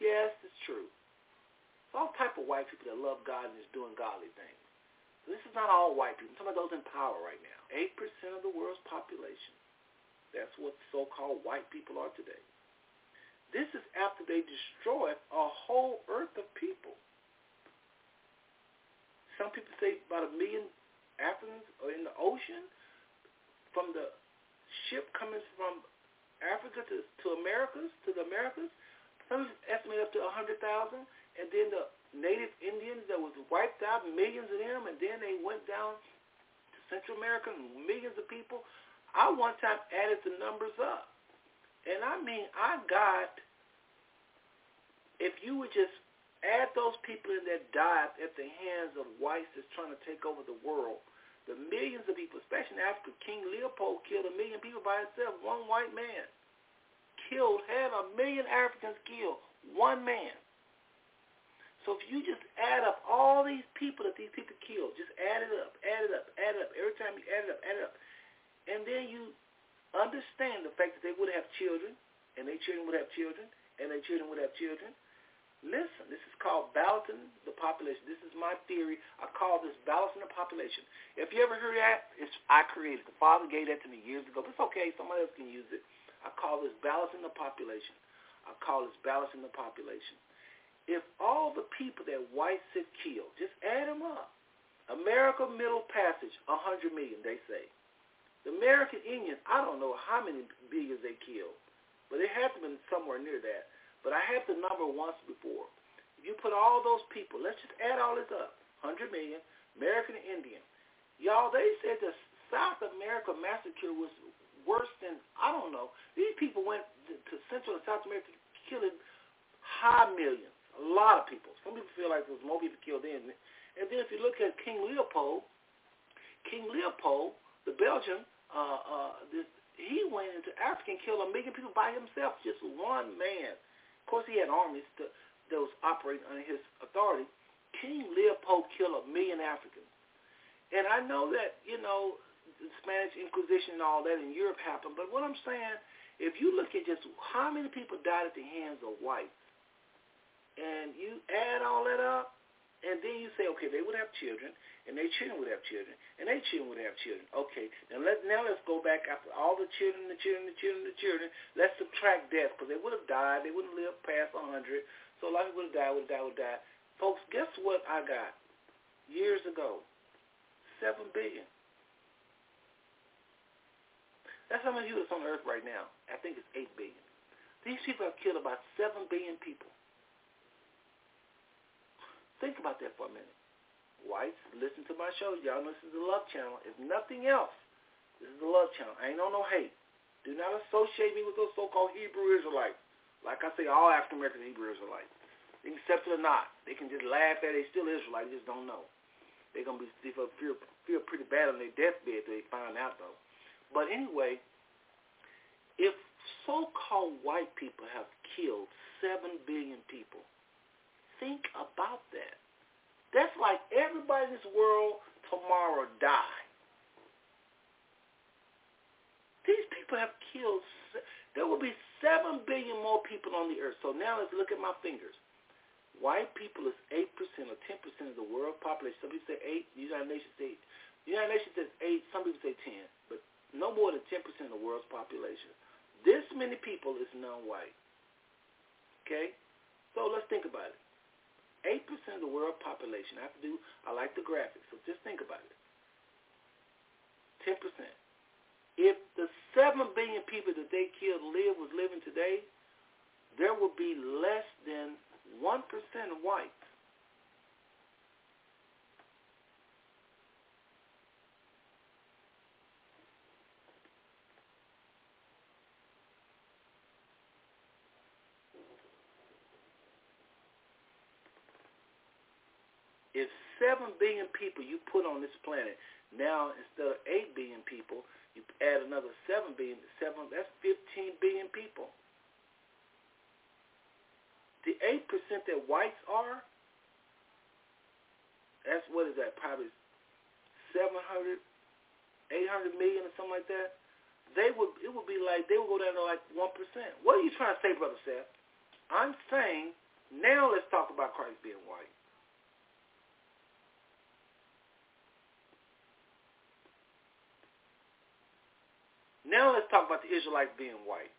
Yes, it's true. It's all type of white people that love God and is doing godly things. This is not all white people. Some of those in power right now. 8% of the world's population. That's what so-called white people are today. This is after they destroyed a whole earth of people. Some people say about a million Africans are in the ocean from the ship coming from Africa to, to Americas, to the Americas. Some estimate up to 100,000. And then the Native Indians that was wiped out, millions of them, and then they went down to Central America, millions of people. I one time added the numbers up. And I mean, I got, if you would just add those people in that died at the hands of whites that's trying to take over the world, the millions of people, especially Africa, King Leopold killed a million people by himself, one white man. Killed, had a million Africans killed, one man. So if you just add up all these people that these people killed, just add it up, add it up, add it up. Every time you add it up, add it up. And then you understand the fact that they would have children, and their children would have children, and their children would have children. Listen, this is called balancing the population. This is my theory. I call this balancing the population. If you ever heard that, it's I created. The Father gave that to me years ago. But it's okay. Somebody else can use it. I call this balancing the population. I call this balancing the population if all the people that whites have killed, just add them up. America Middle Passage, 100 million, they say. The American Indians, I don't know how many billions they killed, but it had to been somewhere near that. but I had the number once before. If you put all those people, let's just add all this up, 100 million, American Indian. Y'all, they said the South America massacre was worse than, I don't know. These people went to Central and South America killing high millions, a lot of people. Some people feel like there was more people killed then. And then if you look at King Leopold, King Leopold, the Belgian, uh, uh, this, he went into Africa and killed a million people by himself, just one man. Of course, he had armies to, that was operating under his authority. King Leopold killed a million Africans. And I know that, you know, the Spanish Inquisition and all that in Europe happened, but what I'm saying, if you look at just how many people died at the hands of whites, and you add all that up, and then you say, okay, they would have children, and their children would have children, and their children would have children. Okay, now let now let's go back after all the children, the children, the children, the children. Let's subtract death because they would have died. They wouldn't live past a hundred. So a lot of people would have died, would have died, would have died. Folks, guess what I got years ago? Seven billion. That's how many people is on Earth right now. I think it's eight billion. These people have killed about seven billion people. Think about that for a minute whites, listen to my show. Y'all listen to the Love Channel. If nothing else, this is the Love Channel. I ain't on no hate. Do not associate me with those so-called Hebrew Israelites. Like I say, all African Americans are Hebrew Israelites. Accept it or not. They can just laugh at it. They still Israelites. They just don't know. They're gonna be feel feel pretty bad on their deathbed if they find out though. But anyway, if so-called white people have killed seven billion people, think about that. That's like everybody in this world tomorrow die. These people have killed, there will be 7 billion more people on the earth. So now let's look at my fingers. White people is 8% or 10% of the world population. Some people say 8, the United Nations say the United Nations says 8, some people say 10, but no more than 10% of the world's population. This many people is non-white. Okay? So let's think about it. 8% of the world population. I have to do, I like the graphics, so just think about it. 10%. If the 7 billion people that they killed live was living today, there would be less than 1% white. If 7 billion people you put on this planet, now instead of 8 billion people, you add another 7 billion, 7, that's 15 billion people. The 8% that whites are, that's what is that, probably 700, 800 million or something like that. They would, it would be like, they would go down to like 1%. What are you trying to say, Brother Seth? I'm saying, now let's talk about Christ being white. Now let's talk about the Israelites being white.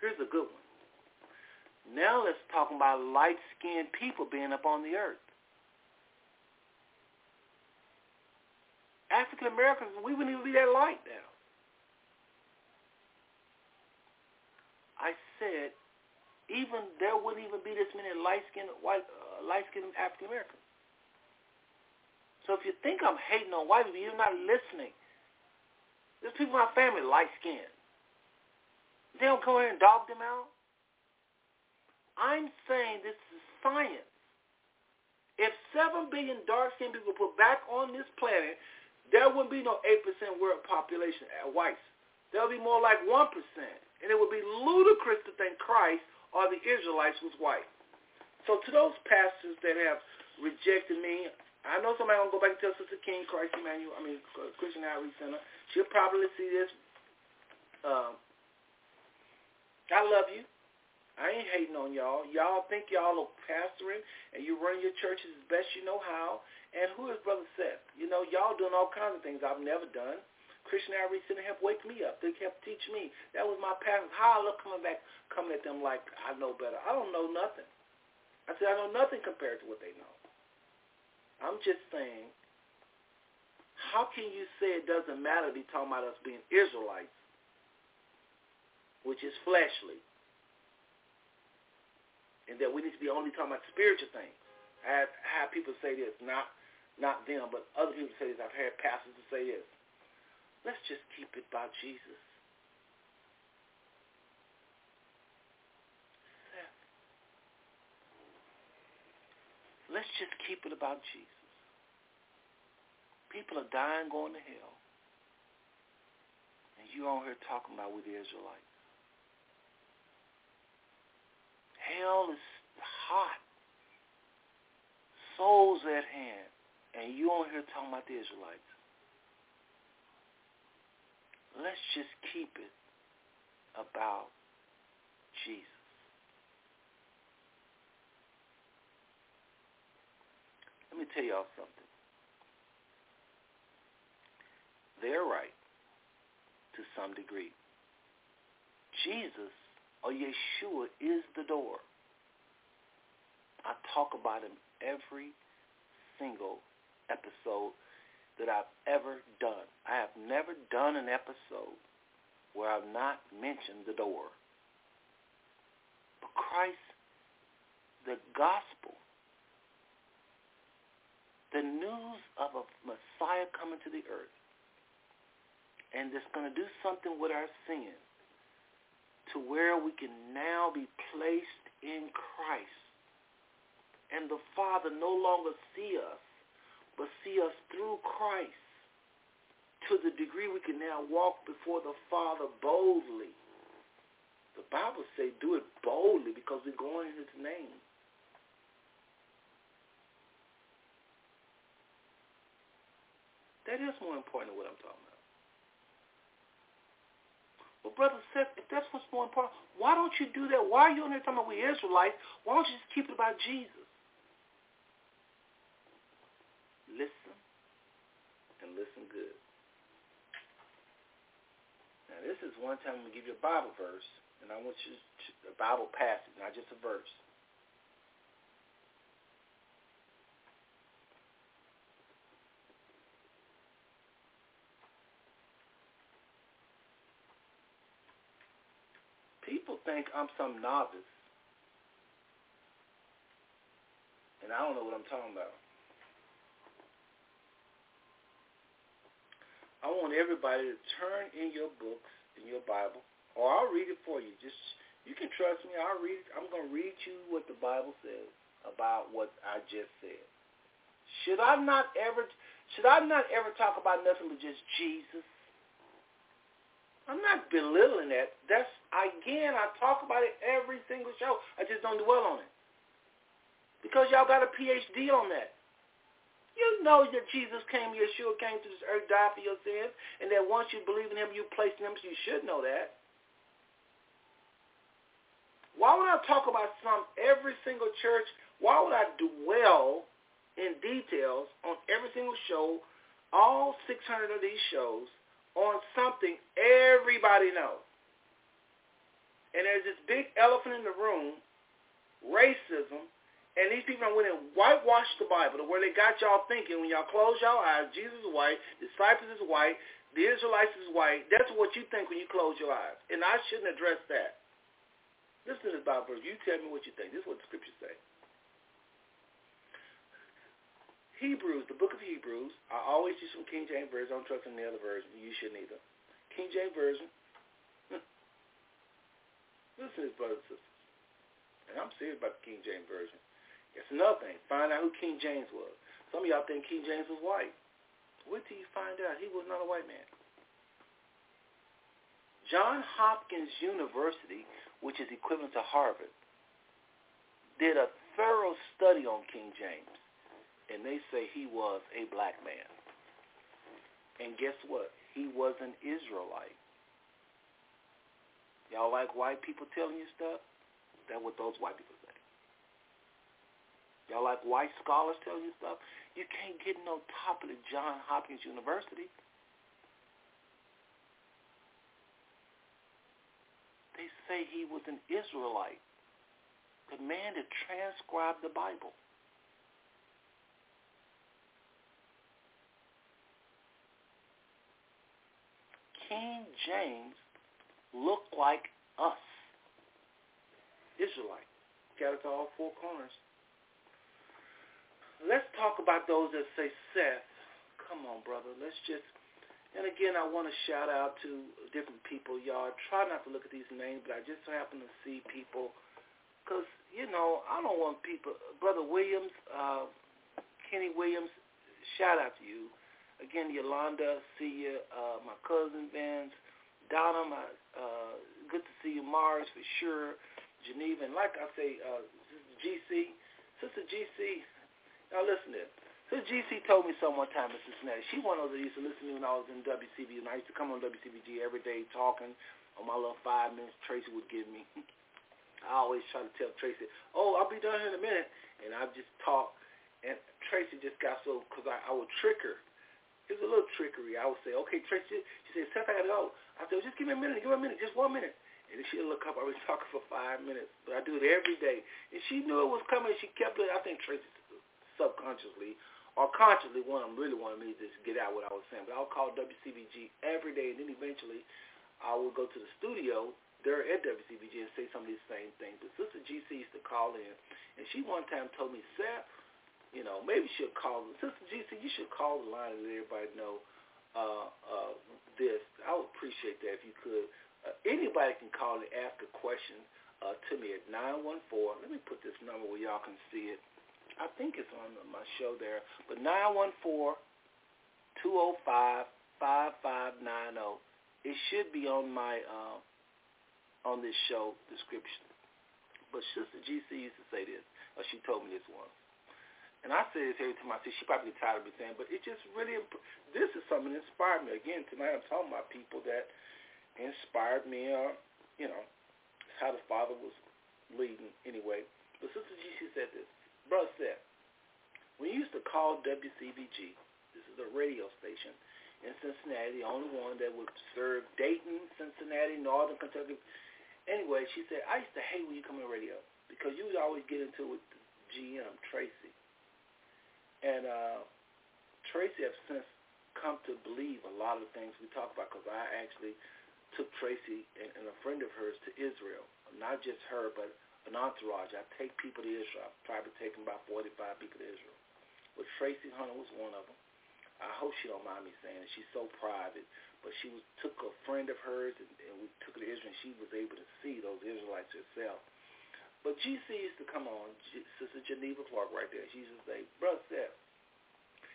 Here's a good one. Now let's talk about light-skinned people being up on the earth. African Americans, we wouldn't even be that light now. I said, even there wouldn't even be this many light-skinned white, uh, light-skinned African Americans. So if you think I'm hating on white people, you're not listening. There's people in my family light skinned. They don't come here and dog them out. I'm saying this is science. If 7 billion dark-skinned people put back on this planet, there wouldn't be no 8% world population at whites. There would be more like 1%. And it would be ludicrous to think Christ or the Israelites was white. So to those pastors that have rejected me, I know somebody gonna go back and tell Sister King, Christ Emmanuel, I mean Christian Outreach Center. She'll probably see this. Um, I love you. I ain't hating on y'all. Y'all think y'all are pastoring and you run your churches as best you know how. And who is Brother Seth? You know, y'all doing all kinds of things I've never done. Christian Outreach Center helped wake me up. They helped teach me. That was my passion. How I look coming back, coming at them like I know better. I don't know nothing. I said I know nothing compared to what they know. I'm just saying how can you say it doesn't matter to be talking about us being Israelites, which is fleshly, and that we need to be only talking about spiritual things? I have, have people say this, not not them, but other people say this. I've heard pastors to say this. Let's just keep it about Jesus. Let's just keep it about Jesus. People are dying, going to hell. And you on here talking about with the Israelites. Hell is hot. Souls at hand. And you on here talking about the Israelites. Let's just keep it about Jesus. Let me tell y'all something. They're right to some degree. Jesus or Yeshua is the door. I talk about him every single episode that I've ever done. I have never done an episode where I've not mentioned the door. But Christ, the gospel, the news of a Messiah coming to the earth and it's going to do something with our sin to where we can now be placed in Christ and the Father no longer see us but see us through Christ to the degree we can now walk before the Father boldly. The Bible says do it boldly because we're going in his name. That is more important than what I'm talking about. But brother Seth, if that's what's more important, why don't you do that? Why are you on there talking about we Israelites? Why don't you just keep it about Jesus? Listen and listen good. Now this is one time I'm going to give you a Bible verse, and I want you to, a Bible passage, not just a verse. People think I'm some novice. And I don't know what I'm talking about. I want everybody to turn in your books, in your Bible, or I'll read it for you. Just you can trust me. I'll read. I'm going to read you what the Bible says about what I just said. Should I not ever? Should I not ever talk about nothing but just Jesus? I'm not belittling that. That's again, I talk about it every single show. I just don't dwell on it. Because y'all got a PhD on that. You know that Jesus came, Yeshua came to this earth, died for your sins, and that once you believe in him, you place in him, so you should know that. Why would I talk about some every single church? Why would I dwell in details on every single show, all 600 of these shows, on something everybody knows. And there's this big elephant in the room, racism, and these people went and whitewashed the Bible to where they got y'all thinking when y'all close y'all eyes, Jesus is white, disciples is white, the Israelites is white. That's what you think when you close your eyes. And I shouldn't address that. Listen to this Bible verse. You tell me what you think. This is what the scriptures say. Hebrews, the book of Hebrews, I always use some King James Version. I don't trust any other version. You shouldn't either. King James Version. *laughs* Listen to this, brothers and sisters. And I'm serious about the King James Version. It's another thing. Find out who King James was. Some of y'all think King James was white. Wait till you find out he was not a white man. John Hopkins University, which is equivalent to Harvard, did a thorough study on King James and they say he was a black man. And guess what? He was an Israelite. Y'all like white people telling you stuff? That's what those white people say. Y'all like white scholars telling you stuff? You can't get no top of the John Hopkins University. They say he was an Israelite, the man that transcribed the Bible. King James look like us? Israelite. It to all four corners. Let's talk about those that say Seth. Come on, brother. Let's just and again, I want to shout out to different people, y'all. Try not to look at these names, but I just happen to see people, because, you know, I don't want people, Brother Williams, uh, Kenny Williams, shout out to you. Again, Yolanda, see you. Uh, my cousin Vince, Donna, my, uh, good to see you. Mars, for sure. Geneva, and like I say, uh, GC, Sister GC, now listen to this. So GC told me some one time in Cincinnati. She one of those that used to listen to me when I was in WCB, and I used to come on WCVG every day talking on my little five minutes Tracy would give me. *laughs* I always try to tell Tracy, oh, I'll be done here in a minute. And I just talk. And Tracy just got so, because I, I would trick her. It was a little trickery. I would say, okay, Tracy, she said, Seth, I got to go. I said, well, just give me a minute, give me a minute, just one minute. And then she'd look up. I was *laughs* talking for five minutes. But I do it every day. And she knew it was coming. She kept it. I think Tracy subconsciously or consciously one of them really wanted me to just get out what I was saying. But I'll call WCVG every day, and then eventually I will go to the studio there at WCVG and say some of these same things. But Sister GC used to call in, and she one time told me, Seth, you know, maybe she'll call, Sister GC, you should call the line and let everybody know uh, uh, this. I would appreciate that if you could. Uh, anybody can call and ask a question uh, to me at 914. Let me put this number where y'all can see it. I think it's on my show there. But 914-205-5590. It should be on my uh, on this show description. But Sister GC used to say this, or she told me this once. And I say this every time I see. She probably tired of me saying, but it just really, this is something that inspired me. Again, tonight I'm talking about people that inspired me, or, you know, how the Father was leading anyway. But Sister GC said this. Brother said, we used to call WCVG, this is a radio station in Cincinnati, the only one that would serve Dayton, Cincinnati, Northern Kentucky. Anyway, she said, I used to hate when you come on radio because you would always get into it with GM, Tracy. And uh, Tracy has since come to believe a lot of the things we talk about because I actually took Tracy and, and a friend of hers to Israel. Not just her, but an entourage. I take people to Israel. I've probably taken about 45 people to Israel. But Tracy Hunter was one of them. I hope she don't mind me saying it. She's so private. But she was, took a friend of hers, and, and we took her to Israel, and she was able to see those Israelites herself. But GC used to come on, Sister Geneva Clark right there. She used to say, Brother Seth,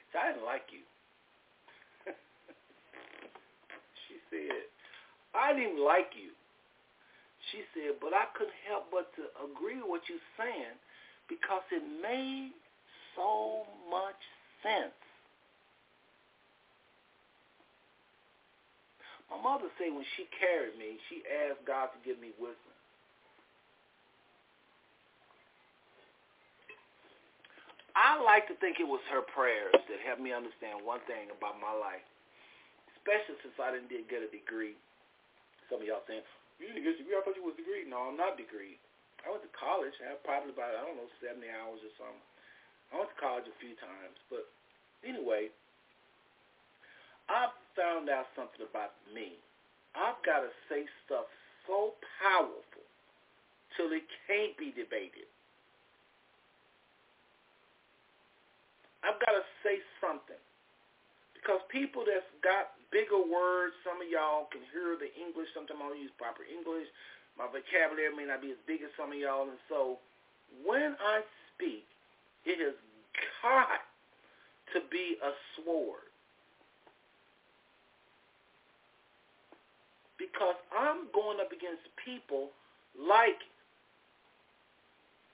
so I didn't like you. *laughs* she said, I didn't like you. She said, but I couldn't help but to agree with what you're saying because it made so much sense. My mother said when she carried me, she asked God to give me wisdom. I like to think it was her prayers that helped me understand one thing about my life, especially since I didn't get a degree. Some of y'all saying, you didn't get a degree. I thought you was degree. No, I'm not degree. I went to college. I had probably about, I don't know, 70 hours or something. I went to college a few times. But anyway, I found out something about me. I've got to say stuff so powerful till it can't be debated. I've got to say something. Because people that's got bigger words, some of y'all can hear the English. Sometimes I don't use proper English. My vocabulary may not be as big as some of y'all. And so when I speak, it has got to be a sword. Because I'm going up against people like,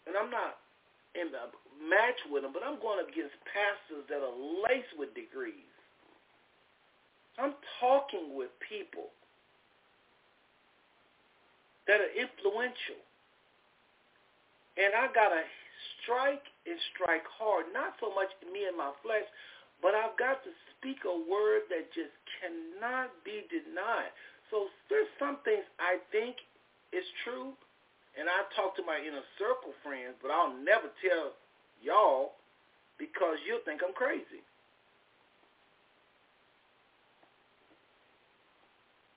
and I'm not in a match with them, but I'm going against pastors that are laced with degrees. I'm talking with people that are influential. And I got to strike and strike hard, not so much me and my flesh, but I've got to speak a word that just cannot be denied. So there's some things I think is true, and I talk to my inner circle friends, but I'll never tell y'all because you'll think I'm crazy.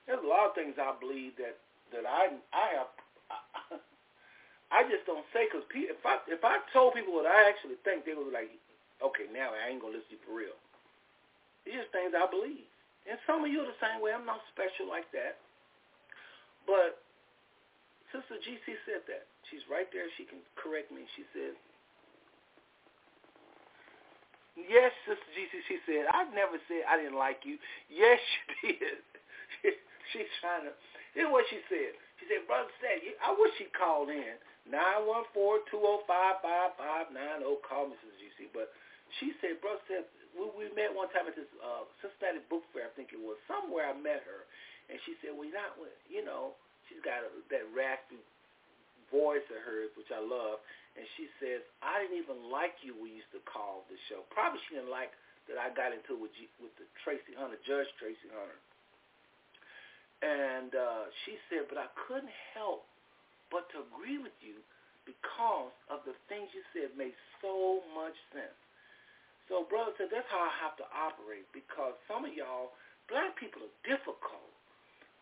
there's a lot of things I believe that that I I have. I, I just don't say because if I if I told people what I actually think, they would be like, okay, now I ain't gonna listen to you for real. It's just things I believe, and some of you are the same way. I'm not special like that, but Sister GC said that. She's right there. She can correct me. She said, Yes, Sister GC, she said, I never said I didn't like you. Yes, she *laughs* did. She's trying to, is what she said. She said, Brother said, I wish she called in. 914-205-5590. Call me, Sister GC. But she said, Brother said, we, we met one time at this uh, Cincinnati Book Fair, I think it was. Somewhere I met her. And she said, well, not, you know, she's got a, that raspy voice of hers, which I love and she says, I didn't even like you when you used to call the show. Probably she didn't like that I got into with, G, with the Tracy Hunter, Judge Tracy Hunter. And uh, she said, but I couldn't help but to agree with you because of the things you said made so much sense. So, brother said, that's how I have to operate because some of y'all, black people are difficult.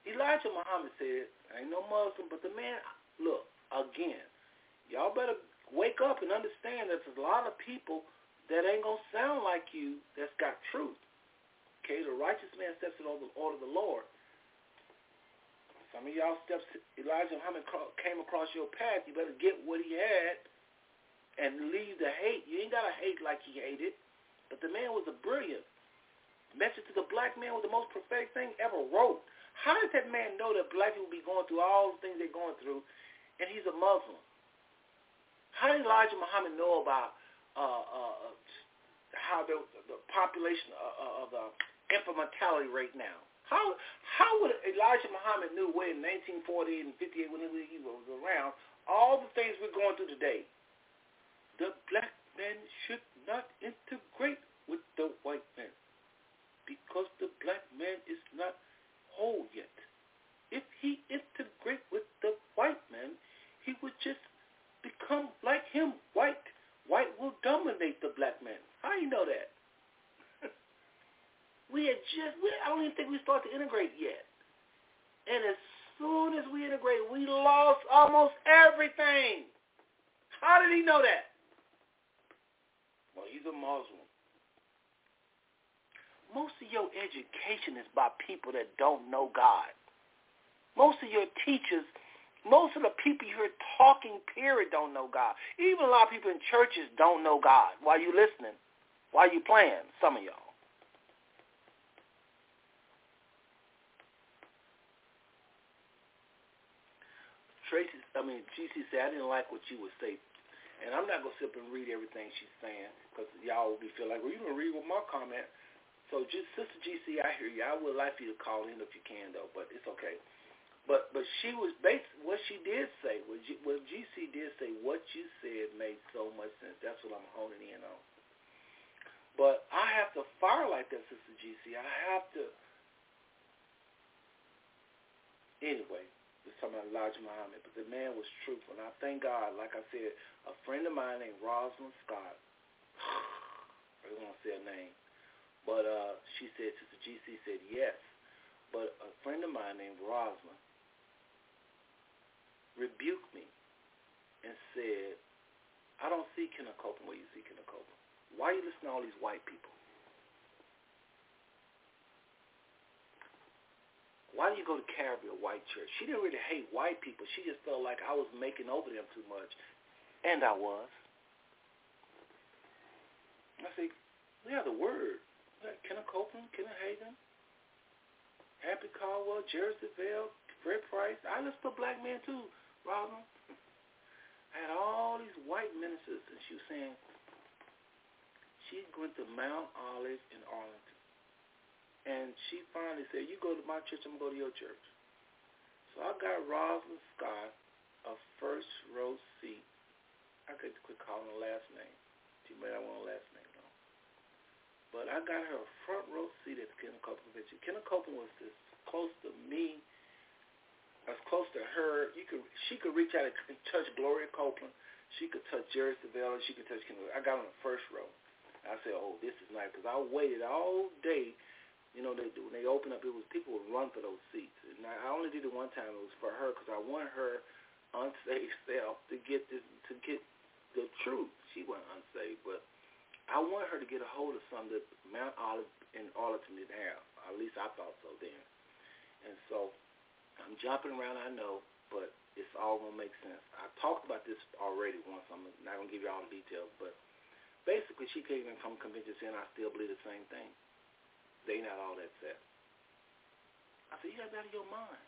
Elijah Muhammad said, I ain't no Muslim, but the man, look, again, y'all better wake up and understand that there's a lot of people that ain't going to sound like you that's got truth. Okay, the righteous man steps in the order of the Lord. Some of y'all steps, Elijah Muhammad came across your path. You better get what he had and leave the hate. You ain't got to hate like he hated. But the man was a brilliant. Message to the black man was the most prophetic thing ever wrote. How does that man know that black people be going through all the things they're going through and he's a Muslim? How did Elijah Muhammad know about uh, uh, how the, the population of, of the infant mortality rate now? How how would Elijah Muhammad knew way in 1948 and 58 when he was around all the things we're going through today? The black man should not integrate with the white man because the black man is not whole yet. If he integrate with the white man, he would just become like him. White, white will dominate the black man. How you know that? *laughs* we had just, we, I don't even think we started to integrate yet. And as soon as we integrated, we lost almost everything. How did he know that? Well, he's a Muslim. Most of your education is by people that don't know God. Most of your teachers most of the people you hear talking, period, don't know God. Even a lot of people in churches don't know God while you listening, while you playing, some of y'all. Tracy, I mean, GC said, I didn't like what you would say. And I'm not going to sit and read everything she's saying because y'all will be feel like, well, you can read what my comment. So just Sister GC, I hear you. I would like for you to call in if you can, though, but it's okay. But but she was based what she did say what, G, what GC did say what you said made so much sense. That's what I'm honing in on. But I have to fire like that, Sister GC. I have to. Anyway, we're talking about Elijah Muhammad, but the man was truthful. And I thank God, like I said, a friend of mine named Rosalind Scott. *sighs* I don't want to say her name, but uh, she said, Sister GC said yes. But a friend of mine named Rosalind rebuked me and said, I don't see Kenneth Copeland where you see Kenneth Copeland. Why are you listening to all these white people? Why do you go to a white church? She didn't really hate white people. She just felt like I was making over them too much. And I was. I said, we have the word. Got Kenneth Copeland, Kenneth Hagin, Happy Caldwell, Jerry Savelle, Fred Price. I listen to black men too I had all these white ministers, and she was saying she went to Mount Olive in Arlington. And she finally said, you go to my church, I'm going to go to your church. So I got Rosalind Scott a first row seat. I could quit calling her last name. She may not want a last name, though. But I got her a front row seat at the Kenneth Copeland convention. Kenneth Copeland was as close to me as close to her. You could she could reach out and touch Gloria Copeland. She could touch Jerry Savelle. She could touch Kendall. I got on the first row. I said, oh, this is nice because I waited all day You know, they when they open up, it was people would run for those seats. And I only did it one time. It was for her because I wanted her unsaved *laughs* self to get this to get the truth. She wasn't unsaved, but I wanted her to get a hold of something that Mount Olive and Arlington didn't have. At least I thought so then. And so I'm jumping around, I know, but it's all gonna make sense. I talked about this already once. I'm not gonna give you all the details, but basically she came in from convention saying I still believe the same thing. They not all that set. I said, you got that out of your mind.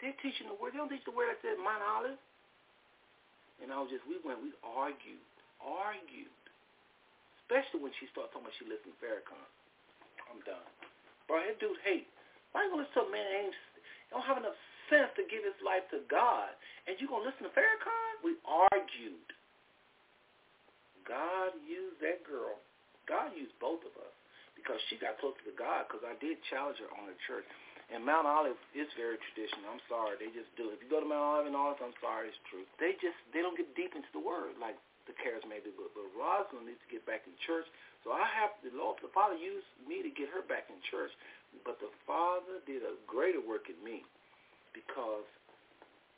They're teaching the word. They don't teach the word that said Mount Olive. And I was just, we went, we argued, argued. Especially when she started talking about she listened to Farrakhan. I'm done. Bro, that dude hate. Why you gonna listen to a man that ain't, don't have enough sense to give his life to God, and you gonna listen to Farrakhan? We argued. God used that girl. God used both of us because she got closer to God because I did challenge her on the church. And Mount Olive is very traditional. I'm sorry, they just do. It. If you go to Mount Olive and Olive, I'm sorry, it's true. They just they don't get deep into the word like the charismatic. But, but Rosalind needs to get back in church. So I have the Lord, the Father used me to get her back in church. But the Father did a greater work in me because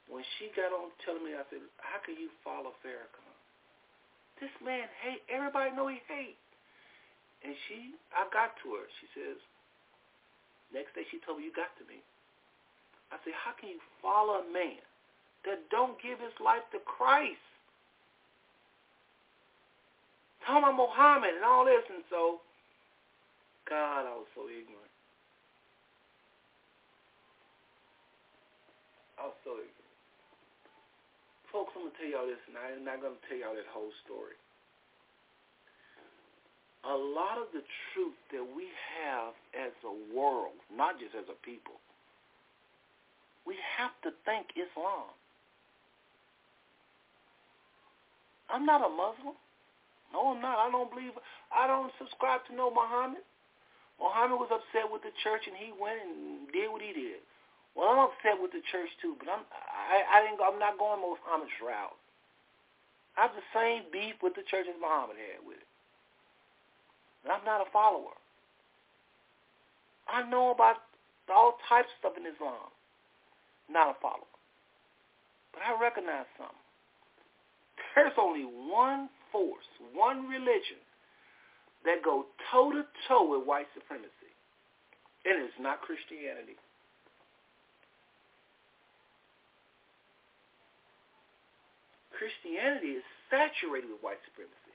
when she got on telling me, I said, how can you follow Farrakhan? This man hate. Everybody know he hate. And she, I got to her. She says, next day she told me, you got to me. I said, how can you follow a man that don't give his life to Christ? Tell him Muhammad and all this. And so, God, I was so ignorant. I was so ignorant. Folks, I'm to tell y'all this, and I'm not to tell y'all that whole story a lot of the truth that we have as a world, not just as a people, we have to thank Islam. I'm not a Muslim. No, I'm not. I don't believe. I don't subscribe to no Muhammad. Muhammad was upset with the church, and he went and did what he did. Well, I'm upset with the church too, but I'm I, I didn't. I'm not going Muhammad's route. I have the same beef with the church as Muhammad had with it. And I'm not a follower. I know about all types of stuff in Islam. Not a follower. But I recognize something. There's only one force, one religion that go toe-to-toe with white supremacy. And it's not Christianity. Christianity is saturated with white supremacy.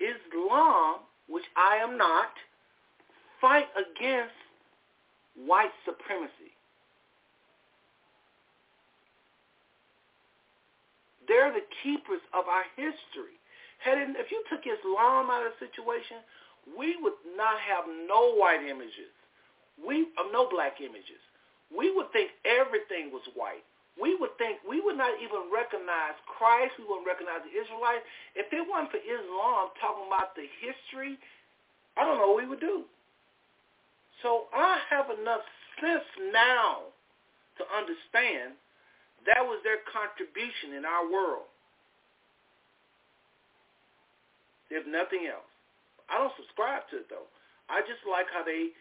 Islam which I am not, fight against white supremacy. They're the keepers of our history. Had it, if you took Islam out of the situation, we would not have no white images. We uh, no black images. We would think everything was white we would think we would not even recognize Christ. We wouldn't recognize the Israelites. If it wasn't for Islam talking about the history, I don't know what we would do. So I have enough sense now to understand that was their contribution in our world. If nothing else. I don't subscribe to it though. I just like how they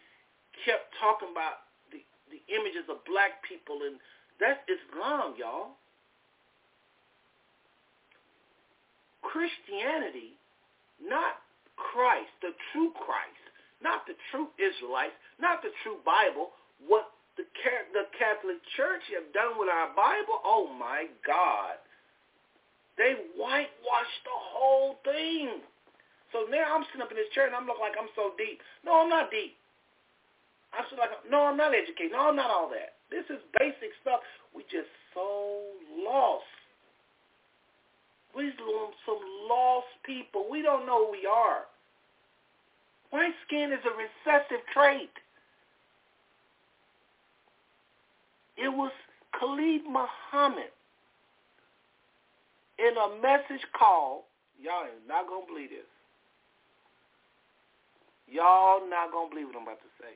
kept talking about the, the images of black people and that's Islam, y'all. Christianity, not Christ, the true Christ, not the true Israelites, not the true Bible. What the the Catholic Church have done with our Bible, oh my God. They whitewashed the whole thing. So now I'm sitting up in this chair and I'm looking like I'm so deep. No, I'm not deep. I'm like, no, I'm not educated. No, I'm not all that. This is basic stuff. We just so lost. We some lost people. We don't know who we are. White skin is a recessive trait. It was Khalid Muhammad in a message called, y'all are not going to believe this. Y'all not going to believe what I'm about to say.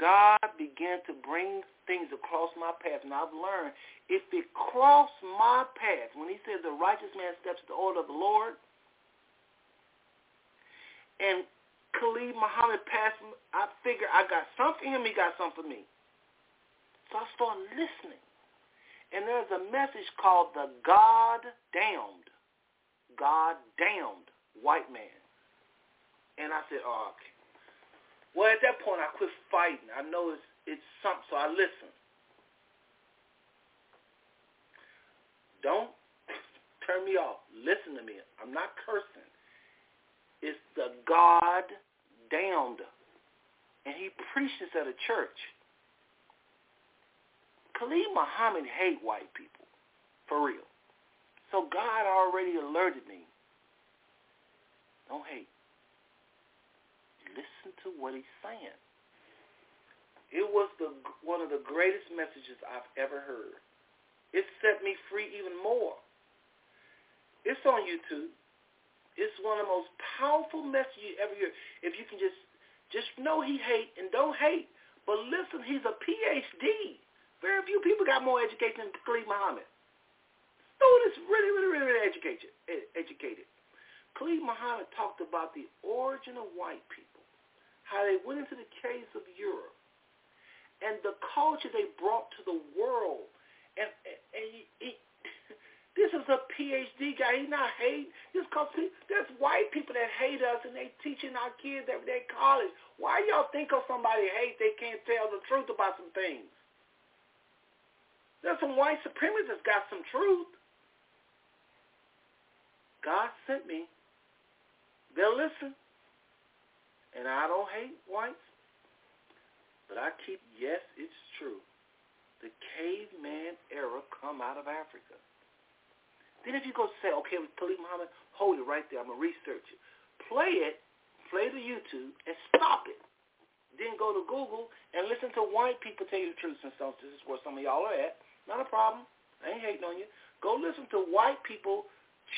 God began to bring things across my path. And I've learned if it crossed my path, when he says the righteous man steps to the order of the Lord, and Khalid Muhammad passed, I figure I got something for him, he got something for me. So I started listening. And there's a message called the God Damned, God Damned White Man. And I said, oh, okay. Well, at that point, I quit fighting. I know it's, it's something, so I listened. Don't turn me off. Listen to me. I'm not cursing. It's the God damned. And he preaches at a church. Khalid Muhammad hate white people, for real. So God already alerted me. Don't hate. Listen to what he's saying. It was the one of the greatest messages I've ever heard. It set me free even more. It's on YouTube. It's one of the most powerful messages you ever hear. If you can just just know he hate and don't hate. But listen, he's a PhD. Very few people got more education than Khalid Muhammad. Dude is really, really, really, really educated. Khalid Muhammad talked about the origin of white people, how they went into the caves of Europe, and the culture they brought to the world. And, and, he, he, *laughs* this is a PhD guy. He's not hate. Just cause there's white people that hate us and they teaching our kids every day college. Why y'all think of somebody hate they can't tell the truth about some things? There's some white supremacists got some truth. God sent me. They'll listen. And I don't hate whites. But I keep, yes, it's true. The caveman era come out of Africa. Then if you go say, okay, with Khalid Muhammad, hold it right there. I'm going to research it. Play it, play the YouTube, and stop it. Then go to Google and listen to white people tell you the truth. Since this is where some of y'all are at. Not a problem. I ain't hating on you. Go listen to white people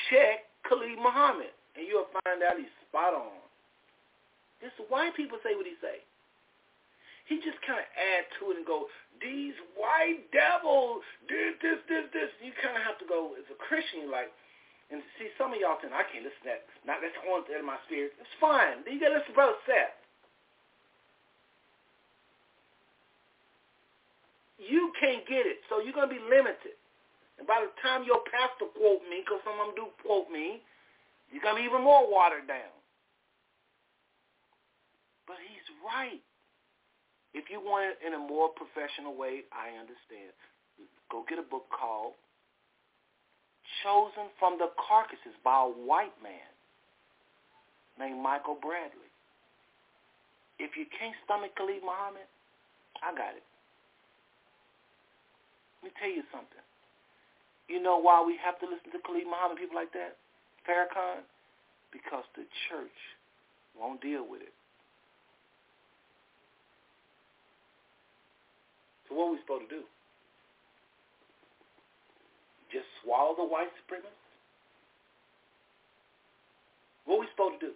check Khalid Muhammad, and you'll find out he's spot on. This white people say what he say. He just kind of add to it and go, these white devils did this, this, this. You kind of have to go as a Christian, like, and see some of y'all saying, I can't listen to that. Not that's on in my spirit. It's fine. You got to listen to Brother Seth. you can't get it, so you're going to be limited. And by the time your pastor quote me, because some of them do quote me, you're going to be even more watered down. But he's right. If you want it in a more professional way, I understand. Go get a book called Chosen from the Caucasus by a white man named Michael Bradley. If you can't stomach Khalid Muhammad, I got it. Let me tell you something. You know why we have to listen to Khalid Muhammad, people like that, Farrakhan? Because the church won't deal with it. So what are we supposed to do? Just swallow the white supremacists? What are we supposed to do?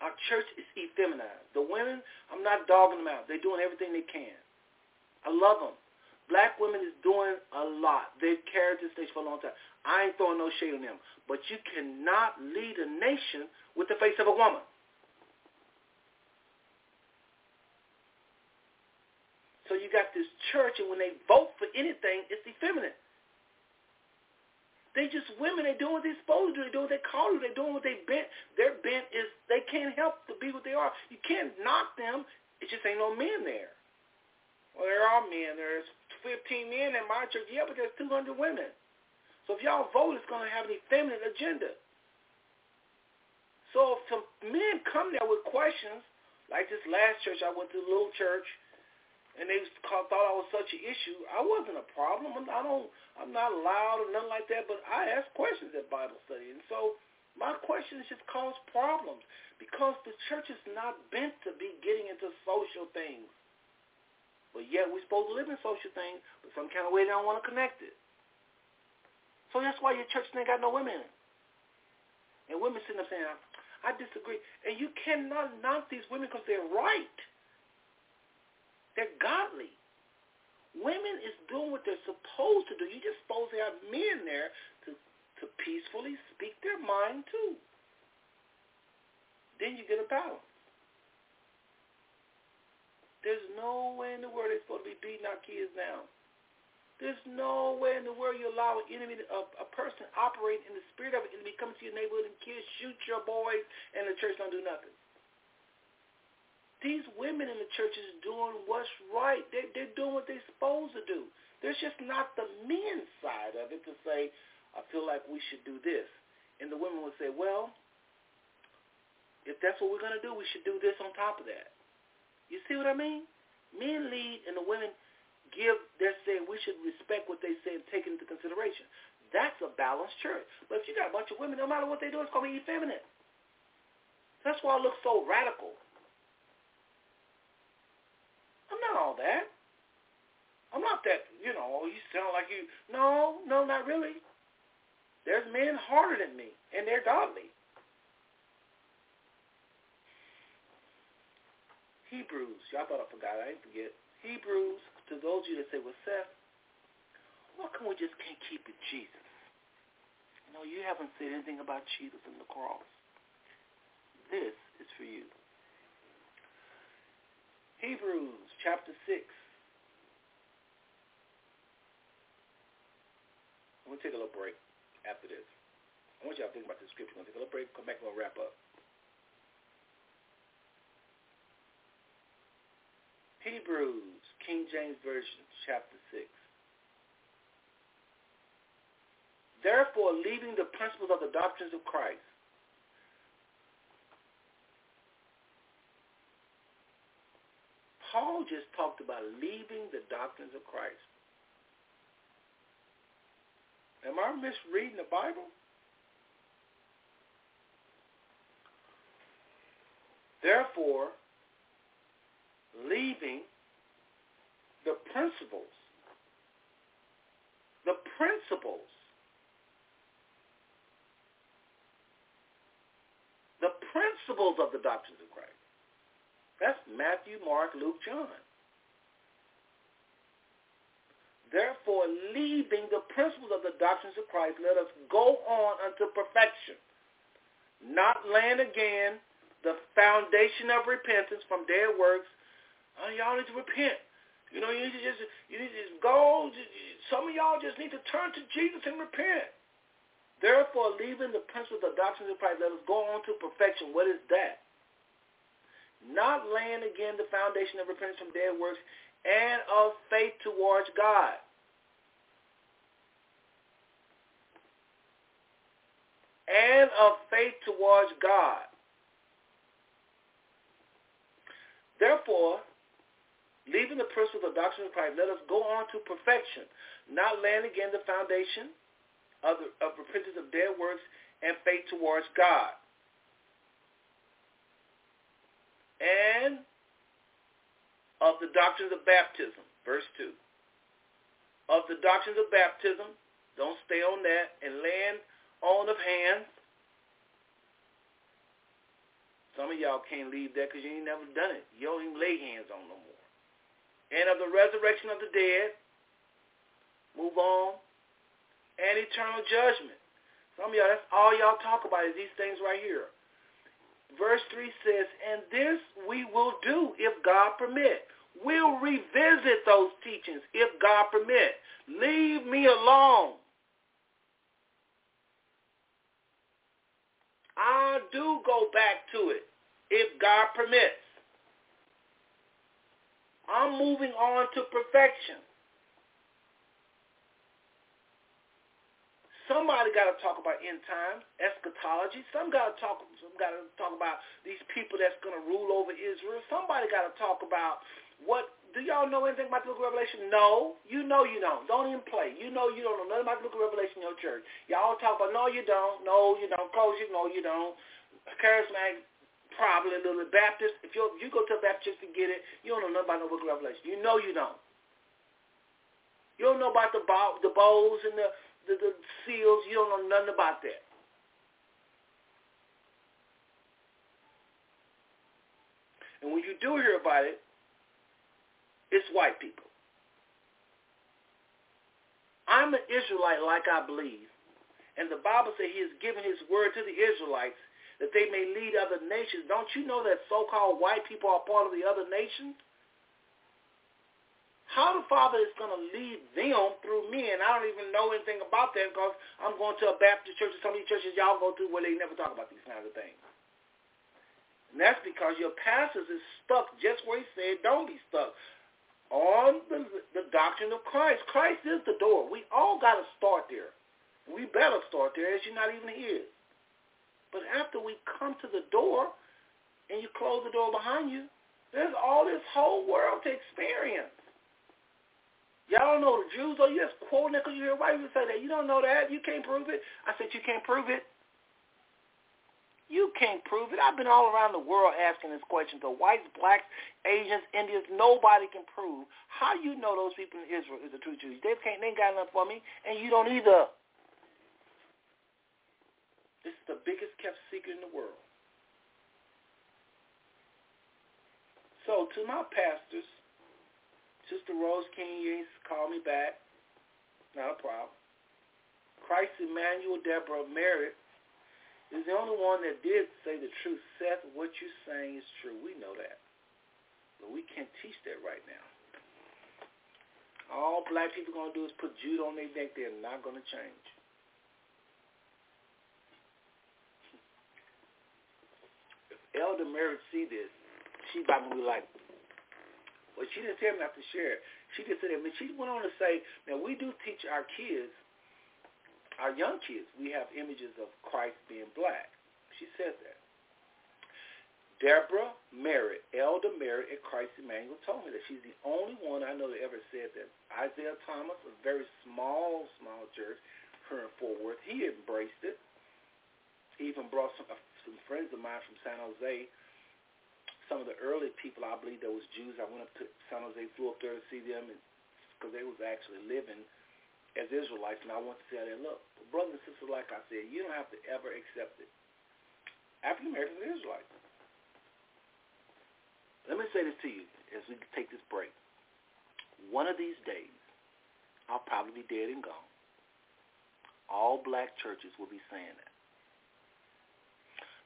Our church is effeminized. The women, I'm not dogging them out. They're doing everything they can. I love them. Black women is doing a lot. They've carried this stage for a long time. I ain't throwing no shade on them. But you cannot lead a nation with the face of a woman. So you got this church, and when they vote for anything, it's effeminate. They just women. They're doing what they're supposed to do. They're doing what they call to. They're doing what they bent. Their bent is they can't help to be what they are. You can't knock them. It just ain't no men there. Well, there are men. There's 15 men in my church. Yeah, but there's 200 women. So if y'all vote, it's going to have an effeminate agenda. So if some men come there with questions, like this last church, I went to a little church, and they thought I was such an issue. I wasn't a problem. I don't. I'm not loud or nothing like that. But I ask questions at Bible study, and so my questions just cause problems because the church is not bent to be getting into social things. But yet we're supposed to live in social things, but some kind of way they don't want to connect it. So that's why your church ain't got no women. And women sitting there saying, I disagree. And you cannot knock these women because they're right. They're godly. Women is doing what they're supposed to do. You're just supposed to have men there to, to peacefully speak their mind too. Then you get a balance. There's no way in the world they're supposed to be beating our kids now. There's no way in the world you allow an enemy, a, a person operate in the spirit of an enemy, come to your neighborhood and kids, shoot your boys, and the church don't do nothing. These women in the church is doing what's right. They, they're doing what they're supposed to do. There's just not the men's side of it to say, I feel like we should do this. And the women would say, well, if that's what we're going to do, we should do this on top of that. You see what I mean? Men lead and the women give, they're saying we should respect what they say and take it into consideration. That's a balanced church. But if you got a bunch of women, no matter what they do, it's going to be effeminate. That's why I look so radical. I'm not all that. I'm not that, you know, oh, you sound like you. No, no, not really. There's men harder than me, and they're godly. Hebrews. Y'all thought I forgot. I didn't forget. Hebrews to those of you that say, well, Seth, why come we just can't keep it Jesus? You know, you haven't said anything about Jesus and the cross. This is for you. Hebrews chapter 6. I'm going to take a little break after this. I want y'all to think about the scripture. I'm going to take a little break, come back, and we'll wrap up. Hebrews, King James Version, chapter 6. Therefore, leaving the principles of the doctrines of Christ, Paul just talked about leaving the doctrines of Christ. Am I misreading the Bible? Therefore, leaving the principles, the principles, the principles of the doctrines of Christ. That's Matthew, Mark, Luke, John. Therefore, leaving the principles of the doctrines of Christ, let us go on unto perfection, not laying again the foundation of repentance from dead works Oh, y'all need to repent. You know, you need to just you need to just go. Some of y'all just need to turn to Jesus and repent. Therefore, leaving the principles of the doctrines of Christ, let us go on to perfection. What is that? Not laying again the foundation of repentance from dead works and of faith towards God. And of faith towards God. Therefore, leaving the principles of the doctrine of Christ, let us go on to perfection, not laying again the foundation of, the, of repentance of dead works and faith towards God. And of the doctrines of baptism, verse 2. Of the doctrines of baptism, don't stay on that, and laying on of hands. Some of y'all can't leave that because you ain't never done it. You don't even lay hands on no more and of the resurrection of the dead. Move on. And eternal judgment. Some of y'all, that's all y'all talk about is these things right here. Verse 3 says, and this we will do if God permit. We'll revisit those teachings if God permit. Leave me alone. I do go back to it if God permits. I'm moving on to perfection. Somebody got to talk about end times, eschatology. Some got to talk. Some got to talk about these people that's going to rule over Israel. Somebody got to talk about what. Do y'all know anything about the Book of Revelation? No, you know you don't. Don't even play. You know you don't know nothing about the Book of Revelation in your church. Y'all talk about no, you don't. No, you don't. Close you. No, you don't. Charismatic probably a little Baptist. If you you go to a Baptist to get it, you don't know nothing about no book of Revelation. You know you don't. You don't know about the bow, the bowls and the, the, the seals. You don't know nothing about that. And when you do hear about it, it's white people. I'm an Israelite like I believe. And the Bible says he has given his word to the Israelites that they may lead other nations. Don't you know that so-called white people are part of the other nations? How the Father is going to lead them through me, and I don't even know anything about that because I'm going to a Baptist church or some of these churches y'all go to where they never talk about these kinds of things. And that's because your pastors is stuck just where he said don't be stuck on the, the doctrine of Christ. Christ is the door. We all got to start there. We better start there as you're not even here. But after we come to the door and you close the door behind you, there's all this whole world to experience. Y'all don't know the Jews, or you just it because you hear white people say that. You don't know that. You can't prove it. I said, you can't prove it. You can't prove it. I've been all around the world asking this question to whites, blacks, Asians, Indians. Nobody can prove. How you know those people in Israel is the true Jews? They can't. They ain't got enough for me, and you don't either. This is the biggest kept secret in the world. So to my pastors, Sister Rose King Yates called me back. Not a problem. Christ Emmanuel Deborah Merritt is the only one that did say the truth. Seth, what you're saying is true. We know that. But we can't teach that right now. All black people are going to do is put Jude on their neck. They're not going to change. If Elder Mary see this, she about to be like, well, she didn't tell me not to share it. She just said, I mean, she went on to say, now we do teach our kids our young kids, we have images of Christ being black. She said that. Deborah Merritt, Elder Merritt at Christ Emmanuel told me that she's the only one I know that ever said that. Isaiah Thomas, a very small, small church here in Fort Worth, he embraced it. He even brought some, uh, some friends of mine from San Jose. Some of the early people, I believe there was Jews. I went up to San Jose, flew up there to see them because they was actually living as Israelites, and I want to how they look. Brothers and sisters, like I said, you don't have to ever accept it. African Americans are Israelites. Let me say this to you as we take this break. One of these days, I'll probably be dead and gone. All black churches will be saying that.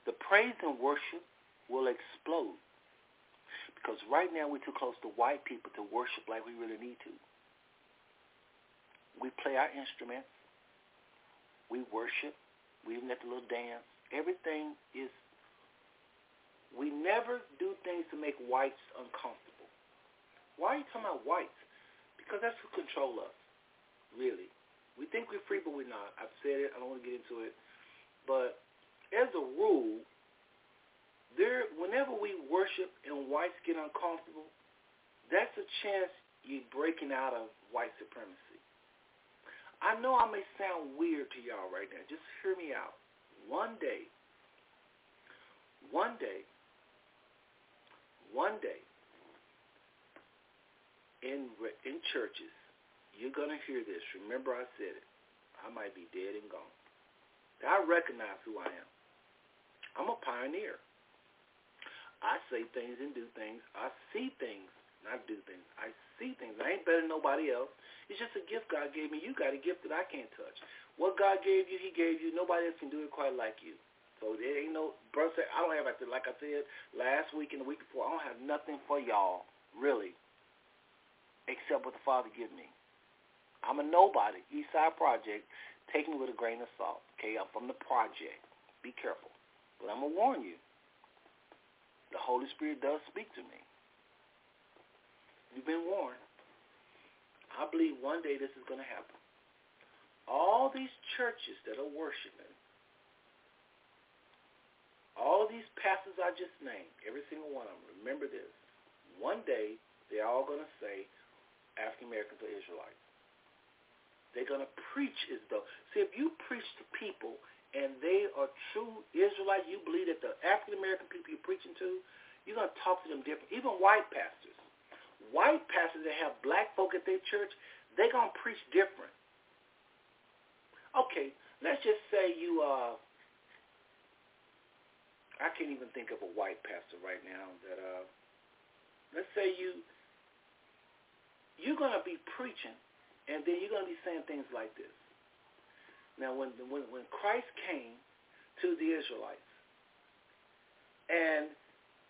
The praise and worship will explode because right now we're too close to white people to worship like we really need to. We play our instruments. We worship. We even get the little dance. Everything is, we never do things to make whites uncomfortable. Why are you talking about whites? Because that's who control us, really. We think we're free, but we're not. I've said it. I don't want to get into it. But as a rule, there, whenever we worship and whites get uncomfortable, that's a chance you're breaking out of white supremacy. I know I may sound weird to y'all right now. Just hear me out. One day, one day, one day, in in churches, you're gonna hear this. Remember, I said it. I might be dead and gone. I recognize who I am. I'm a pioneer. I say things and do things. I see things, not do things. I see things. I ain't better than nobody else. It's just a gift God gave me. You got a gift that I can't touch. What God gave you, he gave you. Nobody else can do it quite like you. So there ain't no, brother, I don't have, like I said last week and the week before, I don't have nothing for y'all, really, except what the Father give me. I'm a nobody. Eastside Project. Take me with a grain of salt. Okay, I'm from the project. Be careful. But I'm going to warn you. The Holy Spirit does speak to me. You've been warned. I believe one day this is going to happen. All these churches that are worshiping, all these pastors I just named, every single one of them, remember this. One day, they're all going to say African Americans are Israelites. They're going to preach as though. See, if you preach to people and they are true Israelites, you believe that the African American people you're preaching to, you're going to talk to them different. Even white pastors white pastors that have black folk at their church, they're going to preach different. Okay, let's just say you, uh, I can't even think of a white pastor right now that, uh, let's say you, you're going to be preaching and then you're going to be saying things like this. Now, when, when, when Christ came to the Israelites and,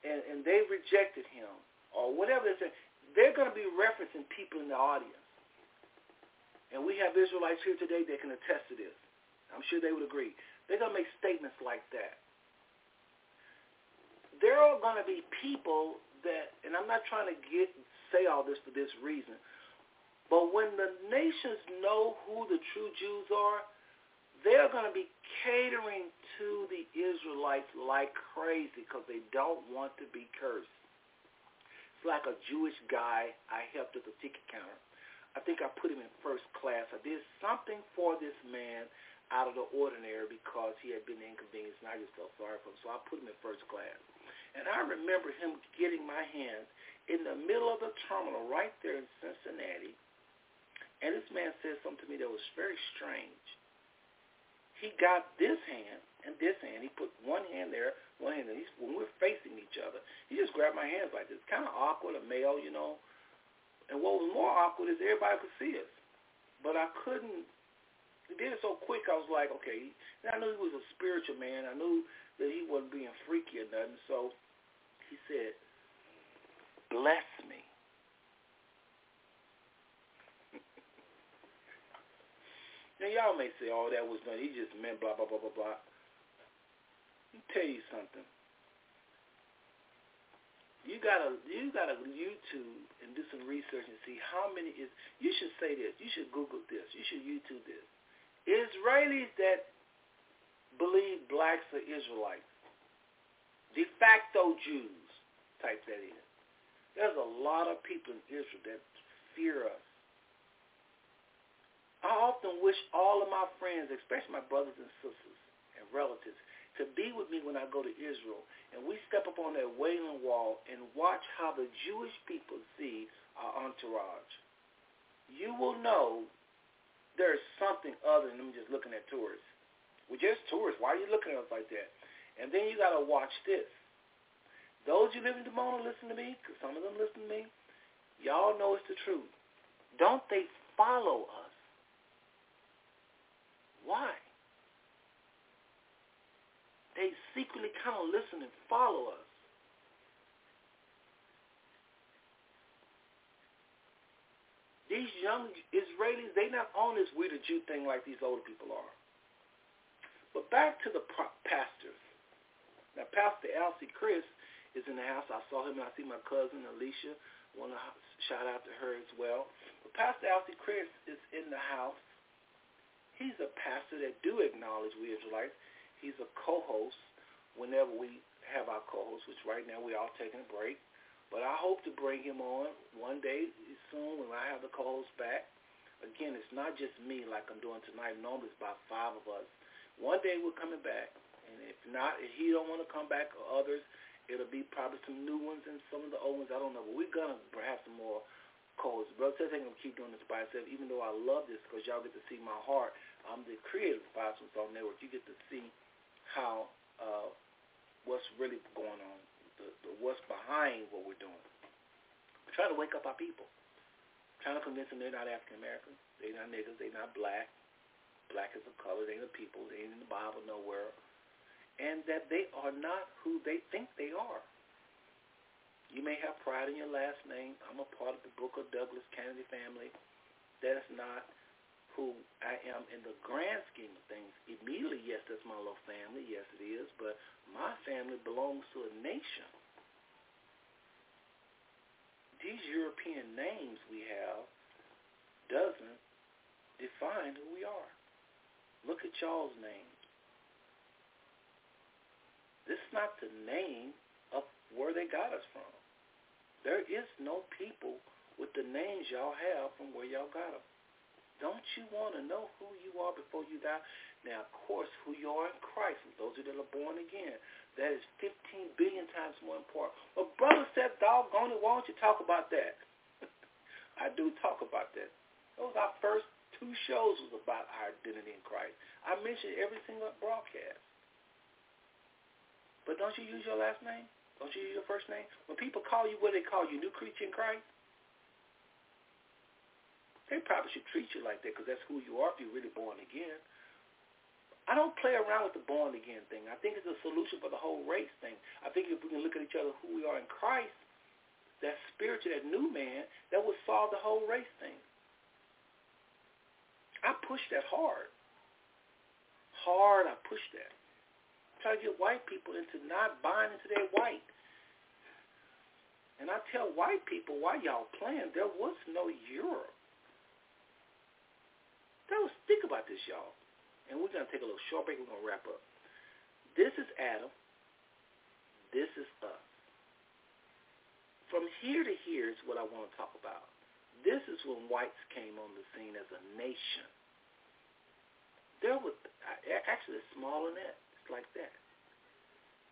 and, and they rejected him or whatever they said, they're going to be referencing people in the audience. And we have Israelites here today that can attest to this. I'm sure they would agree. They're going to make statements like that. There are going to be people that, and I'm not trying to get say all this for this reason, but when the nations know who the true Jews are, they're going to be catering to the Israelites like crazy because they don't want to be cursed. It's like a Jewish guy I helped at the ticket counter. I think I put him in first class. I did something for this man out of the ordinary because he had been inconvenienced and I just felt sorry for him. So I put him in first class. And I remember him getting my hands in the middle of the terminal right there in Cincinnati. And this man said something to me that was very strange he got this hand and this hand. He put one hand there, one hand there. When we're facing each other, he just grabbed my hands like this. Kind of awkward, a male, you know. And what was more awkward is everybody could see us. But I couldn't. He did it so quick, I was like, okay. And I knew he was a spiritual man. I knew that he wasn't being freaky or nothing. So he said, bless me. Now y'all may say, "Oh, that was done. He just meant blah blah blah blah blah." Let me tell you something. You gotta you gotta YouTube and do some research and see how many is. You should say this. You should Google this. You should YouTube this. Israelis that believe blacks are Israelites, de facto Jews, type that in. There's a lot of people in Israel that fear us I often wish all of my friends, especially my brothers and sisters and relatives, to be with me when I go to Israel and we step up on that Wailing Wall and watch how the Jewish people see our entourage. You will know there's something other than them just looking at tourists. We're just tourists. Why are you looking at us like that? And then you got to watch this. Those you live in Dimona, listen to me, because some of them listen to me. Y'all know it's the truth. Don't they follow us? Why? They secretly kind of listen and follow us. These young Israelis, they not on this we the Jew thing like these older people are. But back to the pastors. Now, Pastor Elsie Chris is in the house. I saw him I see my cousin Alicia. Want to shout out to her as well. But Pastor Elsie Chris is in the house. He's a pastor that do acknowledge we Israelites. He's a co-host whenever we have our co-host, which right now we're all taking a break. But I hope to bring him on one day soon when I have the co-host back. Again, it's not just me like I'm doing tonight. Normally it's about five of us. One day we're coming back. And if not, if he don't want to come back or others, it'll be probably some new ones and some of the old ones. I don't know. But we're to perhaps some more co-hosts. Brother I'm going to keep doing this by myself, even though I love this because y'all get to see my heart I'm the creative of Five Song Network. You get to see how uh, what's really going on, the, the what's behind what we're doing. We're trying to wake up our people. We're trying to convince them they're not African Americans, they're not niggas, they're not black. Black is a color, they ain't the people, they ain't in the Bible nowhere. And that they are not who they think they are. You may have pride in your last name. I'm a part of the Booker Douglas Kennedy family. That is not who I am in the grand scheme of things. Immediately, yes, that's my little family. Yes, it is. But my family belongs to a nation. These European names we have doesn't define who we are. Look at y'all's names. This is not the name of where they got us from. There is no people with the names y'all have from where y'all got them. Don't you want to know who you are before you die? Now, of course, who you are in Christ, those that are born again, that is 15 billion times more important. Well, brother said, doggone it, why don't you talk about that? *laughs* I do talk about that. Those our first two shows was about our identity in Christ. I mentioned every single broadcast. But don't you use your last name? Don't you use your first name? When people call you, what they call you? New creature in Christ? They probably should treat you like that because that's who you are if you're really born again. I don't play around with the born again thing. I think it's a solution for the whole race thing. I think if we can look at each other who we are in Christ, that spiritual, that new man that would solve the whole race thing. I push that hard. Hard, I push that. Try to get white people into not buying into their white. And I tell white people, why y'all playing? There was no Europe. That was, think about this, y'all. And we're to take a little short break. We're to wrap up. This is Adam. This is us. From here to here is what I want to talk about. This is when whites came on the scene as a nation. There were, actually, it's smaller than that. It's like that.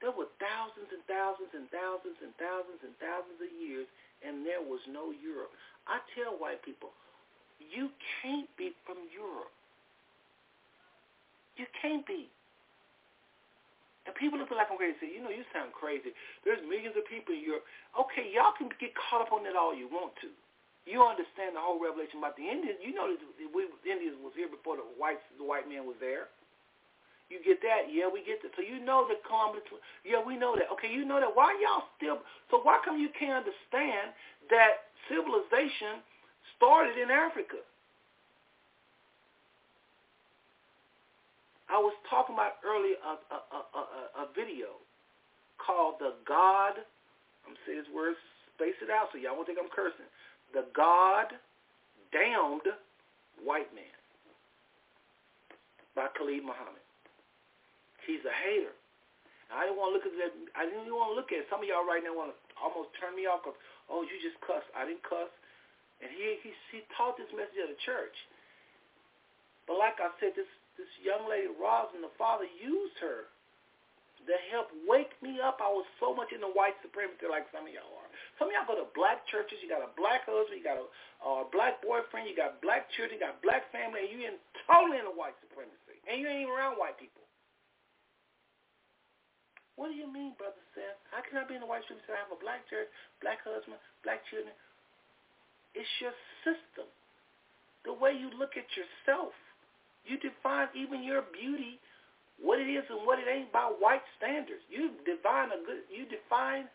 There were thousands and thousands and thousands and thousands and thousands of years, and there was no Europe. I tell white people, you can't be from Europe. You can't be. And people look like I'm crazy. You know, you sound crazy. There's millions of people in Europe. Okay, y'all can get caught up on that all you want to. You understand the whole revelation about the Indians. You know that we, the Indians was here before the whites, the white man was there. You get that? Yeah, we get that. So you know that Columbus. Yeah, we know that. Okay, you know that. Why y'all still? So why come you can't understand that civilization started in Africa? I was talking about earlier a, a, a, a, a video called The God, I'm saying this word, space it out so y'all won't think I'm cursing. The God Damned White Man by Khalid Muhammad. He's a hater. I didn't want to look at that. I didn't even want to look at it. Some of y'all right now want to almost turn me off because, oh, you just cuss. I didn't cuss. And he, he, he taught this message at a church. But like I said, this this young lady, Rosin, the father used her to help wake me up. I was so much into white supremacy like some of y'all are. Some of y'all go to black churches. You got a black husband. You got a uh, black boyfriend. You got black children. You got black family. And you in totally into white supremacy. And you ain't even around white people. What do you mean, Brother Seth? How can I be in the white supremacy? I have a black church, black husband, black children. It's your system. The way you look at yourself. You define even your beauty, what it is and what it ain't by white standards. You define a good you define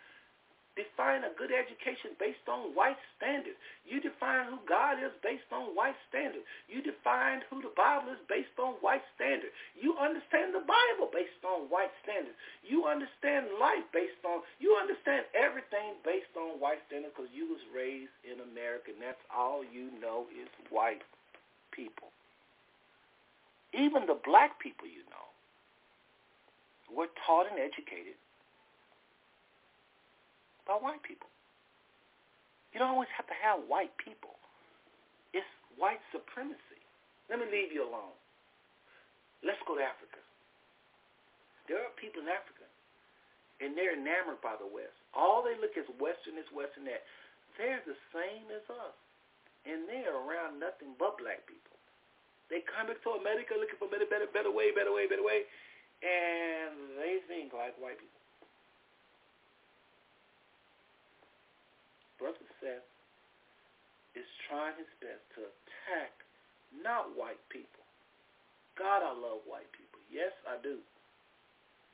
define a good education based on white standards. You define who God is based on white standards. You define who the Bible is based on white standards. You understand the Bible based on white standards. You understand life based on, you understand everything based on white standards because you was raised in America and that's all you know is white people. Even the black people you know were taught and educated by white people. You don't always have to have white people. It's white supremacy. Let me leave you alone. Let's go to Africa. There are people in Africa, and they're enamored by the West. All they look is Western, this, Western, that. They're the same as us, and they're around nothing but black people. They come to America looking for better, better, better way, better way, better way, and they think like white people. Brother Seth is trying his best to attack not white people. God, I love white people. Yes, I do.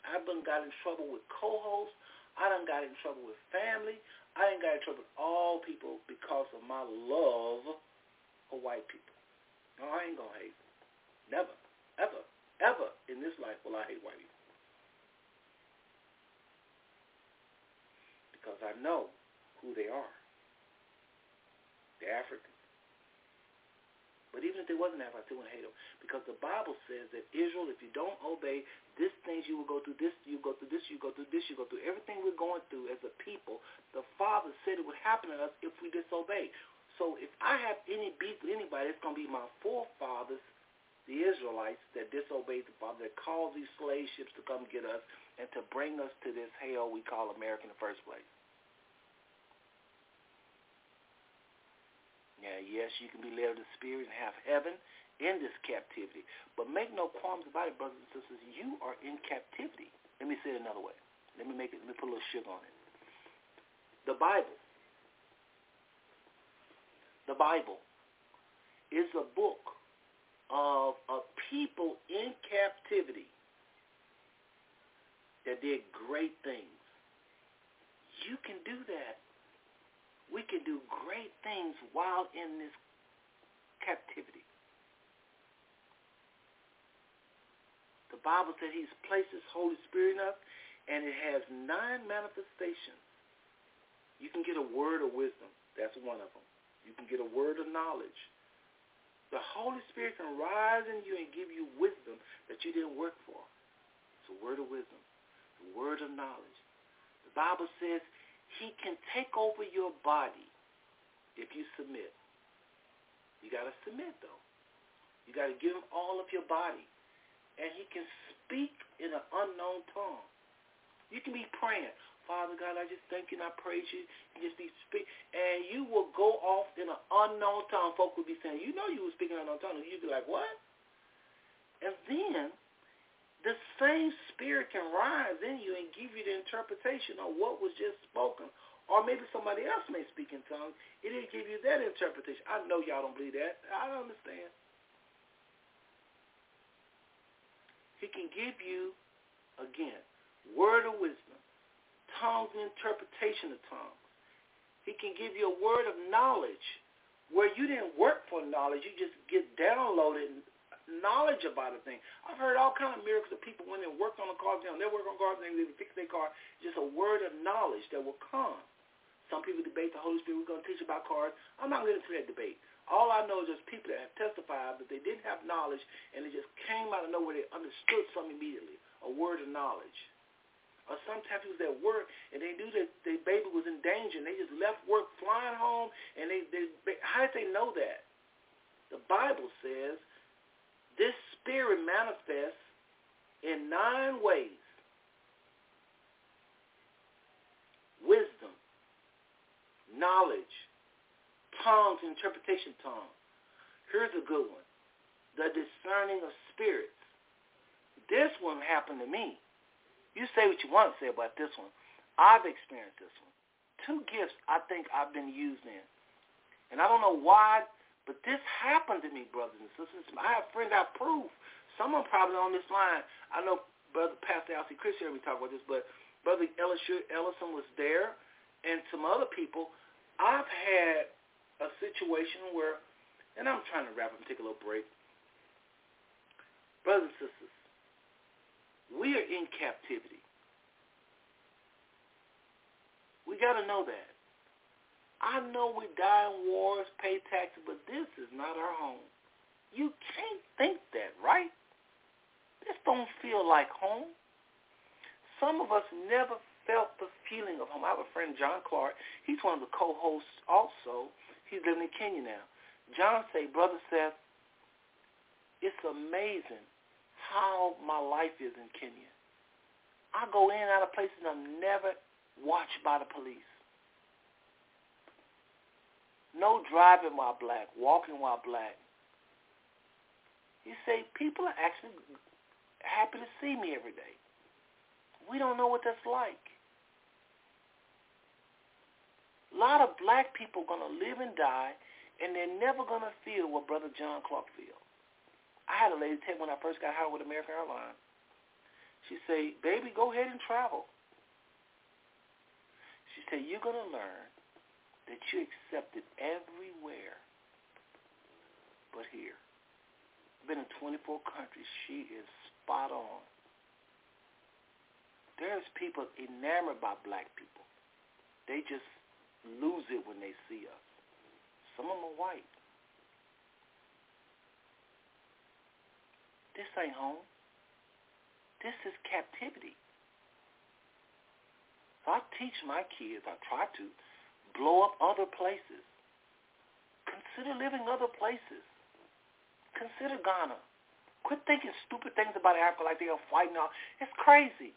I've been got in trouble with co-hosts. I done got in trouble with family. I done got in trouble with all people because of my love for white people. No, I ain't gonna hate. Never, ever, ever in this life will I hate white people. Because I know who they are. They're African. But even if they wasn't African, I still wouldn't hate them. Because the Bible says that Israel, if you don't obey these things, you will go through this, you go through this, you go through this, you go through everything we're going through as a people. The Father said it would happen to us if we disobey. So if I have any beef with anybody, it's going to be my forefathers, the Israelites, that disobeyed the Father, that caused these slave ships to come get us and to bring us to this hell we call America in the first place. Yeah, yes, you can be led of the Spirit and have heaven in this captivity. But make no qualms about it, brothers and sisters. You are in captivity. Let me say it another way. Let me make it. Let me put a little sugar on it. The Bible the Bible, is a book of a people in captivity that did great things. You can do that. We can do great things while in this captivity. The Bible said he's placed his Holy Spirit in us, and it has nine manifestations. You can get a word of wisdom. That's one of them. You can get a word of knowledge. The Holy Spirit can rise in you and give you wisdom that you didn't work for. It's a word of wisdom, a word of knowledge. The Bible says he can take over your body if you submit. You got to submit, though. You got to give him all of your body. And he can speak in an unknown tongue. You can be praying. Father God, I just thank you and I praise you. You just be speak, and you will go off in an unknown tongue. Folk will be saying, you know you were speaking in an unknown tongue. You'd be like, what? And then the same spirit can rise in you and give you the interpretation of what was just spoken. Or maybe somebody else may speak in tongues. It'll give you that interpretation. I know y'all don't believe that. I don't understand. He can give you, again, word of wisdom tongues and interpretation of tongues. He can give you a word of knowledge where you didn't work for knowledge. You just get downloaded knowledge about a thing. I've heard all kinds of miracles of people when they worked on a car, they work on cars, they fix their car. Just a word of knowledge that will come. Some people debate the Holy Spirit. We're going to teach about cars. I'm not going to that debate. All I know is there's people that have testified that they didn't have knowledge and it just came out of nowhere. They understood something immediately, a word of knowledge or sometimes it was at work and they knew that their baby was in danger and they just left work flying home and they, they how did they know that? The Bible says this spirit manifests in nine ways. Wisdom, knowledge, tongues, interpretation tongue. Here's a good one. The discerning of spirits. This one happened to me. You say what you want to say about this one. I've experienced this one. Two gifts I think I've been used in. And I don't know why, but this happened to me, brothers and sisters. I have friends I prove. Someone probably on this line. I know Brother Pastor Alcee Chris heard me talk about this, but Brother Ellison was there and some other people. I've had a situation where, and I'm trying to wrap up and take a little break. Brothers and sisters, we are in captivity. We got to know that. I know we die in wars, pay taxes, but this is not our home. You can't think that, right? This don't feel like home. Some of us never felt the feeling of home. I have a friend, John Clark. He's one of the co-hosts also. He's living in Kenya now. John say, Brother Seth, it's amazing how my life is in Kenya. I go in and out of places I'm never watched by the police. No driving while black, walking while black. You say people are actually happy to see me every day. We don't know what that's like. A lot of black people are going to live and die, and they're never going to feel what Brother John Clark feels. I had a lady tell me when I first got hired with American Airlines. She say, baby, go ahead and travel. She said, you're going to learn that you're accepted everywhere but here. Been in 24 countries. She is spot on. There's people enamored by black people. They just lose it when they see us. Some of them are white. This ain't home. This is captivity. So I teach my kids, I try to, blow up other places. Consider living other places. Consider Ghana. Quit thinking stupid things about Africa like they are fighting out. It's crazy.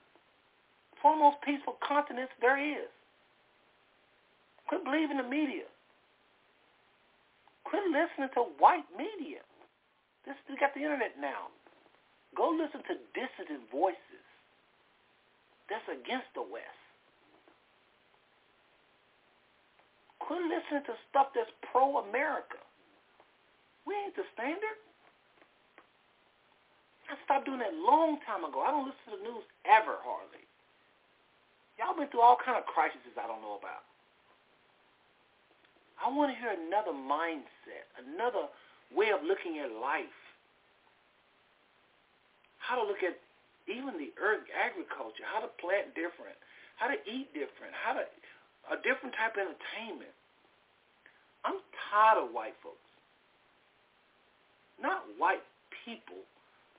It's one of the most peaceful continents there is. Quit believing the media. Quit listening to white media. This we got the internet now. Go listen to dissident voices that's against the West. Quit listening to stuff that's pro-America. We ain't the standard. I stopped doing that long time ago. I don't listen to the news ever, hardly. Y'all been through all kind of crises I don't know about. I want to hear another mindset, another way of looking at life. How to look at even the earth agriculture, how to plant different, how to eat different, how to a different type of entertainment. I'm tired of white folks. Not white people,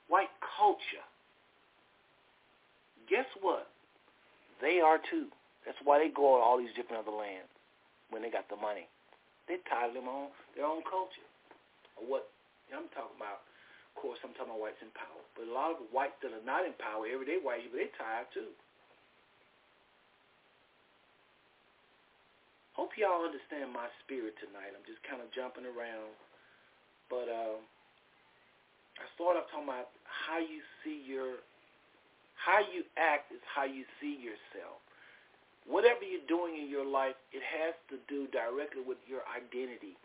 white culture. Guess what? They are too. That's why they go to all these different other lands when they got the money. They tired of their own their own culture. Or what I'm talking about of course, I'm talking about whites in power. But a lot of whites that are not in power, everyday white people, they tired too. Hope y'all understand my spirit tonight. I'm just kind of jumping around. But I started off talking about how you see your, how you act is how you see yourself. Whatever you're doing in your life, it has to do directly with your identity.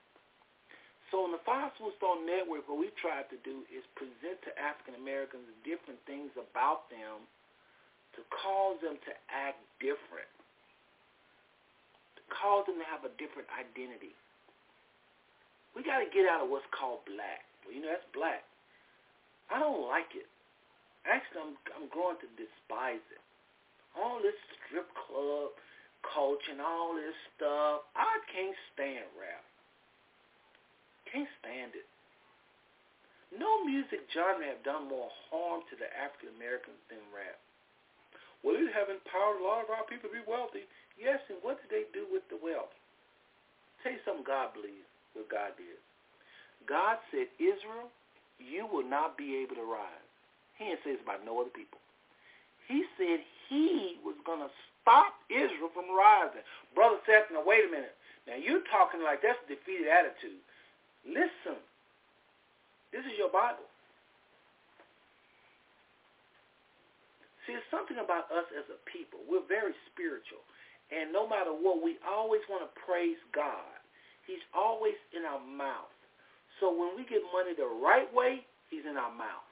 So in the Five Smooth Stone Network, what we've tried to do is present to African Americans different things about them to cause them to act different, to cause them to have a different identity. We got to get out of what's called black. Well, you know, that's black. I don't like it. Actually, I'm, I'm growing to despise it. All this strip club culture and all this stuff, I can't stand rap. Can't stand it. No music genre have done more harm to the African Americans than rap. Well, it have empowered a lot of our people to be wealthy. Yes, and what did they do with the wealth? Tell you something God believes, what God did. God said, Israel, you will not be able to rise. He didn't say this about no other people. He said he was going to stop Israel from rising. Brother Seth, now wait a minute. Now you're talking like that's a defeated attitude. Listen. This is your Bible. See, it's something about us as a people. We're very spiritual. And no matter what, we always want to praise God. He's always in our mouth. So when we get money the right way, he's in our mouth.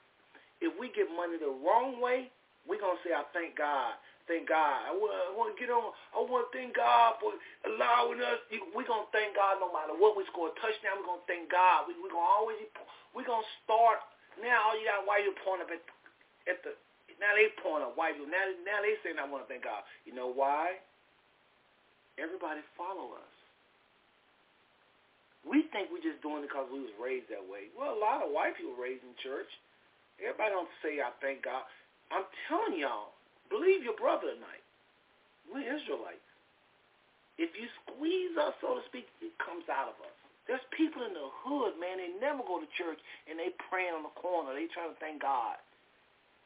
If we get money the wrong way, we're going to say, I thank God thank God. I want, to get on. I want to thank God for allowing us. We're going to thank God no matter what. We score a touchdown. We're going to thank God. We, we're going to always, we're going to start. Now all you got white people point up at, at the, now they point up white people. Now, now they saying I want to thank God. You know why? Everybody follow us. We think we're just doing it because we was raised that way. Well, a lot of white people raised in church. Everybody don't say I thank God. I'm telling y'all, Believe your brother tonight. We're Israelites. If you squeeze us, so to speak, it comes out of us. There's people in the hood, man, they never go to church and they praying on the corner. They trying to thank God.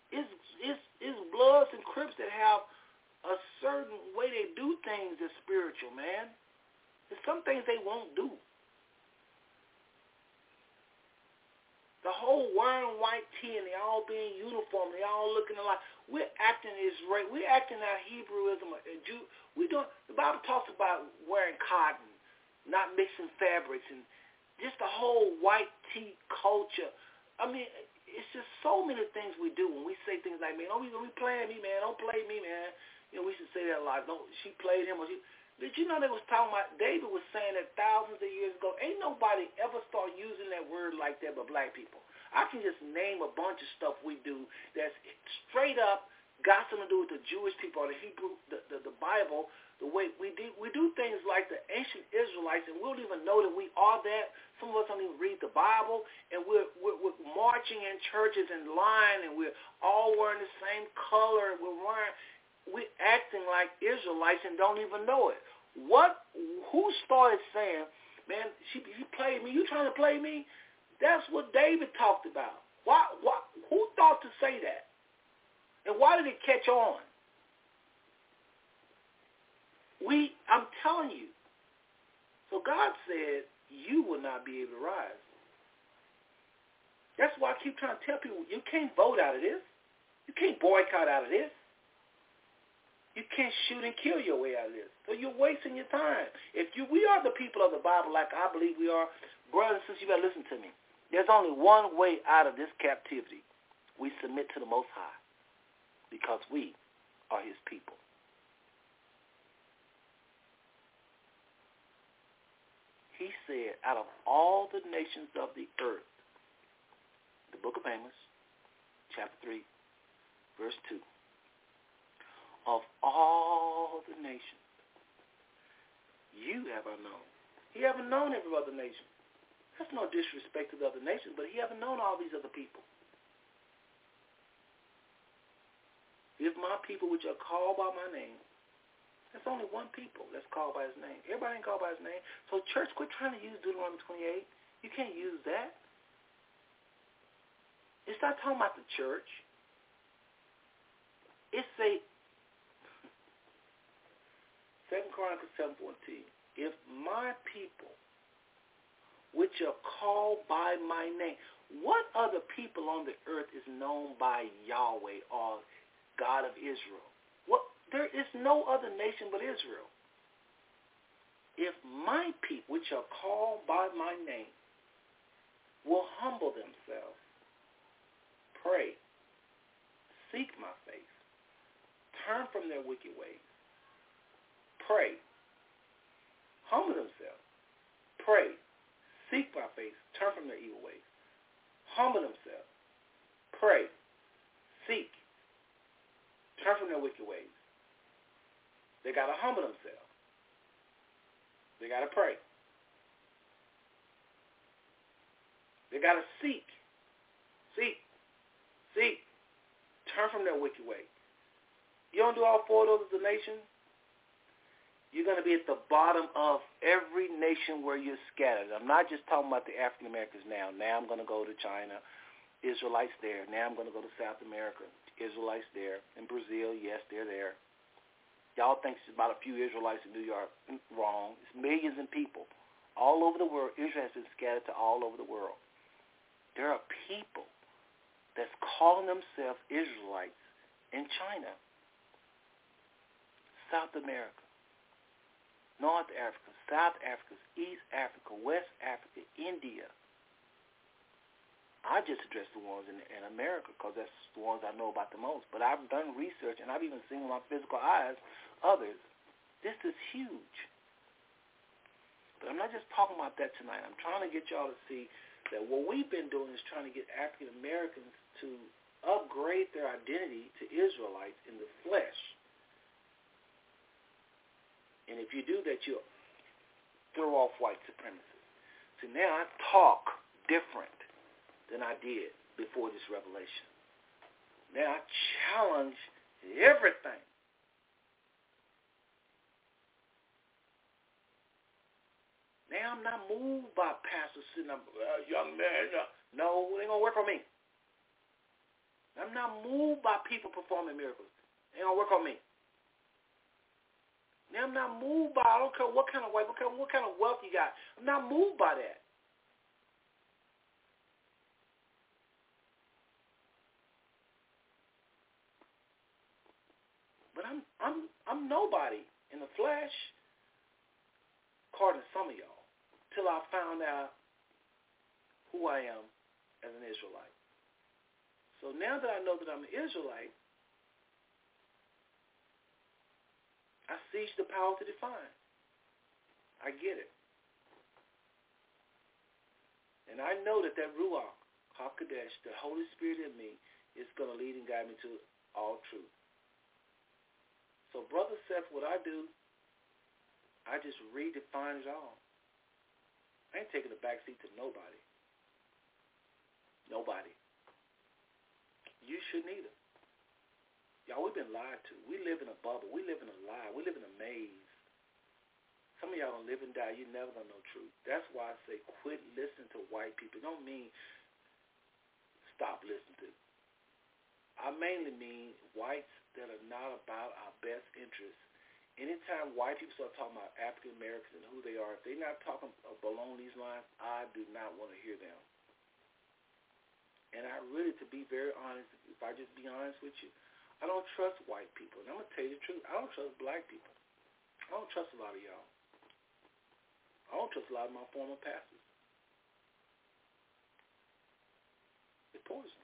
It's, it's, it's Bloods and Crips that have a certain way they do things that's spiritual, man. There's some things they won't do. The whole wearing white tee and they all being uniform, they all looking alike. We're acting Israel. We're acting our Hebrewism. Uh, Jew. We don't. The Bible talks about wearing cotton, not mixing fabrics, and just the whole white tee culture. I mean, it's just so many things we do when we say things like, "Man, don't be, don't be playing me, man. Don't play me, man." You know, we should say that a lot. Don't she played him or she? Did you know they was talking about, David was saying that thousands of years ago, ain't nobody ever start using that word like that but black people. I can just name a bunch of stuff we do that's straight up got something to do with the Jewish people or the Hebrew, the, the, the Bible, the way we do, we do things like the ancient Israelites, and we don't even know that we are that. Some of us don't even read the Bible, and we're, we're, we're marching in churches in line, and we're all wearing the same color, and we're wearing, we're acting like Israelites and don't even know it. What? Who started saying, "Man, she, she played me. You trying to play me?" That's what David talked about. Why? Why? Who thought to say that? And why did it catch on? We, I'm telling you. So God said, you will not be able to rise. That's why I keep trying to tell people, you can't vote out of this. You can't boycott out of this. You can't shoot and kill your way out of this. So you're wasting your time. If you, we are the people of the Bible, like I believe we are, brothers and sisters, you better listen to me. There's only one way out of this captivity. We submit to the Most High because we are his people. he said, out of all the nations of the earth, the book of Amos, chapter 3, verse 2, of all the nations, you have I known. He haven't known every other nation. That's no disrespect to the other nations, but he haven't known all these other people. If my people which are called by my name, that's only one people that's called by his name. Everybody ain't called by his name. So church, quit trying to use Deuteronomy 28. You can't use that. It's not talking about the church. It's a Second Chronicles seven fourteen. If my people, which are called by my name, what other people on the earth is known by Yahweh or God of Israel? What there is no other nation but Israel. If my people, which are called by my name, will humble themselves, pray, seek my face, turn from their wicked ways, pray, humble themselves, pray, seek my face, turn from their evil ways, humble themselves, pray, seek, turn from their wicked ways, they got to humble themselves. They got to pray. They got to seek. Seek. Seek. Turn from their wicked way. You don't do all four of those as a nation, you're going to be at the bottom of every nation where you're scattered. I'm not just talking about the African Americans now. Now I'm going to go to China. Israelites there. Now I'm going to go to South America. Israelites there. In Brazil, yes, they're there. Y'all think it's about a few Israelites in New York. Mm, wrong. It's millions of people. All over the world. Israel has been scattered to all over the world. There are people that's calling themselves Israelites in China, South America, North Africa, South Africa, East Africa, West Africa, India. I just address the ones in, in America because that's the ones I know about the most. But I've done research and I've even seen with my physical eyes others. This is huge. But I'm not just talking about that tonight. I'm trying to get y'all to see that what we've been doing is trying to get African Americans to upgrade their identity to Israelites in the flesh. And if you do that, you'll throw off white supremacy. So now I talk different than I did before this revelation. Now I challenge everything. Now I'm not moved by pastors sitting up, uh, young man. Uh, no, it ain't gonna work on me. I'm not moved by people performing miracles. It ain't gonna work on me. Now I'm not moved by I don't care what kind of wife, what kind, what kind of wealth you got. I'm not moved by that. But I'm I'm I'm nobody in the flesh, according to some of y'all, till I found out who I am as an Israelite. So now that I know that I'm an Israelite, I seize the power to define. I get it. And I know that that Ruach, HaKodesh, the Holy Spirit in me, is going to lead and guide me to all truth. So, Brother Seth, what I do, I just redefine it all. I ain't taking a backseat to nobody. Nobody. You shouldn't either. Y'all, we've been lied to. We live in a bubble. We live in a lie. We live in a maze. Some of y'all don't live and die. You're never to know truth. That's why I say quit listening to white people. It don't mean stop listening to. I mainly mean whites that are not about our best interests. Anytime white people start talking about African Americans and who they are, if they're not talking along these lines, I do not want to hear them. And I really, to be very honest, if I just be honest with you, I don't trust white people. And I'm to tell you the truth. I don't trust black people. I don't trust a lot of y'all. I don't trust a lot of my former pastors. It's poison.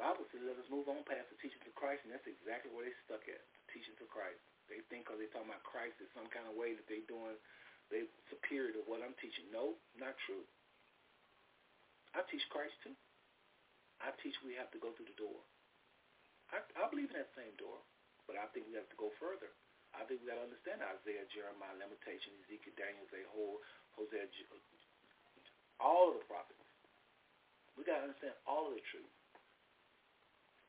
Bible says let us move on past the teachings of Christ, and that's exactly where they stuck at, the teachings of Christ. They think because they're talking about Christ in some kind of way that they're doing, they superior to what I'm teaching. No, not true. I teach Christ too. I teach we have to go through the door. I, I believe in that same door, but I think we have to go further. I think we got to understand Isaiah, Jeremiah, Lamentation, Ezekiel, Daniel, Zahor, Hosea, uh, all of the prophets. We got to understand all of the truth.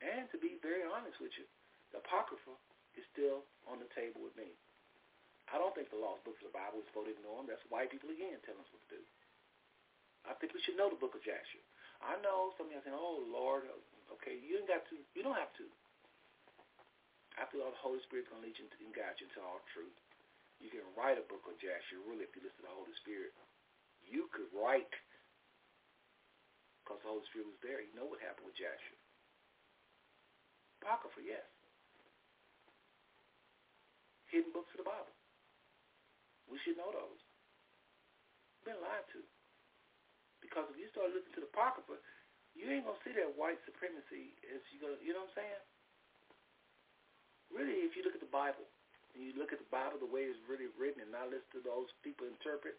And to be very honest with you, the Apocrypha is still on the table with me. I don't think the lost books of the Bible is supposed to. That's white people again telling us what to do. I think we should know the book of Joshua. I know some of you are saying, oh, Lord, okay, you ain't got to. You don't have to. After all, the Holy Spirit's going to lead you and guide you into all truth. You can write a book of Joshua, really, if you listen to the Holy Spirit. You could write because the Holy Spirit was there. You know what happened with Joshua. Apocrypha, yes. Hidden books of the Bible. We should know those. We've been lied to. Because if you start looking to the Apocrypha, you ain't gonna see that white supremacy as you gonna you know what I'm saying? Really, if you look at the Bible and you look at the Bible the way it's really written and not listen to those people interpret,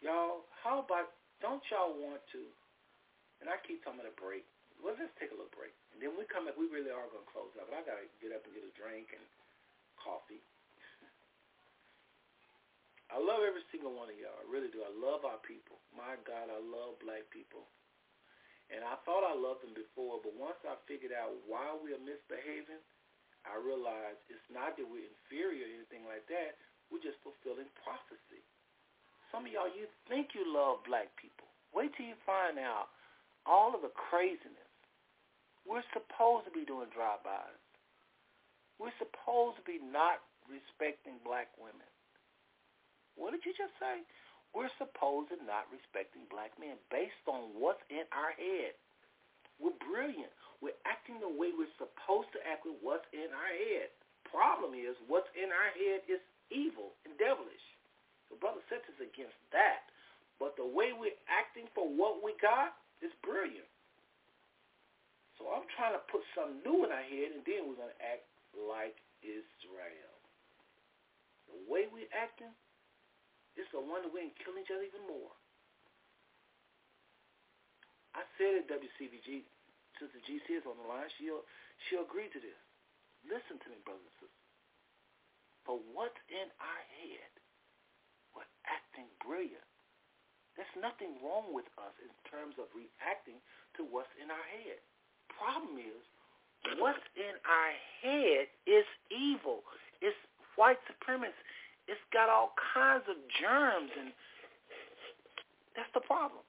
y'all, how about don't y'all want to and I keep talking about a break. Well, let's take a little break. And then we come back, we really are to close up. But I got to get up and get a drink and coffee. I love every single one of y'all. I really do. I love our people. My God, I love black people. And I thought I loved them before, but once I figured out why we are misbehaving, I realized it's not that we're inferior or anything like that. We're just fulfilling prophecy. Some of y'all, you think you love black people. Wait till you find out all of the craziness. We're supposed to be doing drive-bys. We're supposed to be not respecting black women. What did you just say? We're supposed to not respecting black men based on what's in our head. We're brilliant. We're acting the way we're supposed to act with what's in our head. Problem is, what's in our head is evil and devilish. The brother said us against that. But the way we're acting for what we got, is brilliant. So I'm trying to put something new in our head, and then we're going to act like Israel. The way we're acting, it's a wonder we ain't killing each other even more. I said at WCVG, Sister GC is on the line, she'll, she'll agree to this. Listen to me, brothers and sisters. For what's in our head, we're acting brilliant. There's nothing wrong with us in terms of reacting to what's in our head. Problem is, what's in our head is evil. It's white supremacy. It's got all kinds of germs, and that's the problem.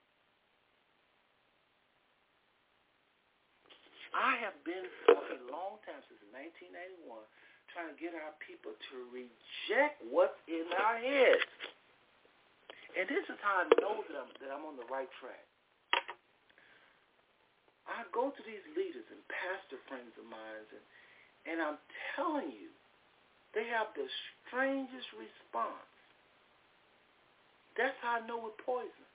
I have been for a long time, since 1981, trying to get our people to reject what's in our heads. And this is how I know that I'm, that I'm on the right track. I go to these leaders and pastor friends of mine, and, and I'm telling you, they have the strangest response. That's how I know we're poison.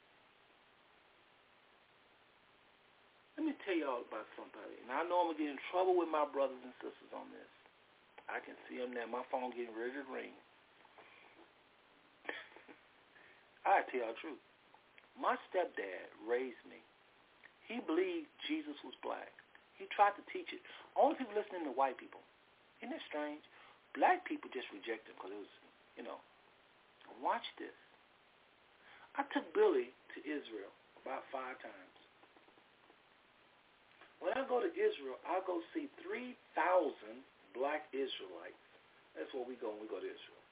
Let me tell y'all about somebody. And I know I'm going to get in trouble with my brothers and sisters on this. I can see them now. My phone getting ready to ring. *laughs* I tell you the truth. My stepdad raised me. He believed Jesus was black. He tried to teach it. Only people listening to white people. Isn't that strange? Black people just reject him because it was, you know. Watch this. I took Billy to Israel about five times. When I go to Israel, I go see 3,000 black Israelites. That's where we go when we go to Israel.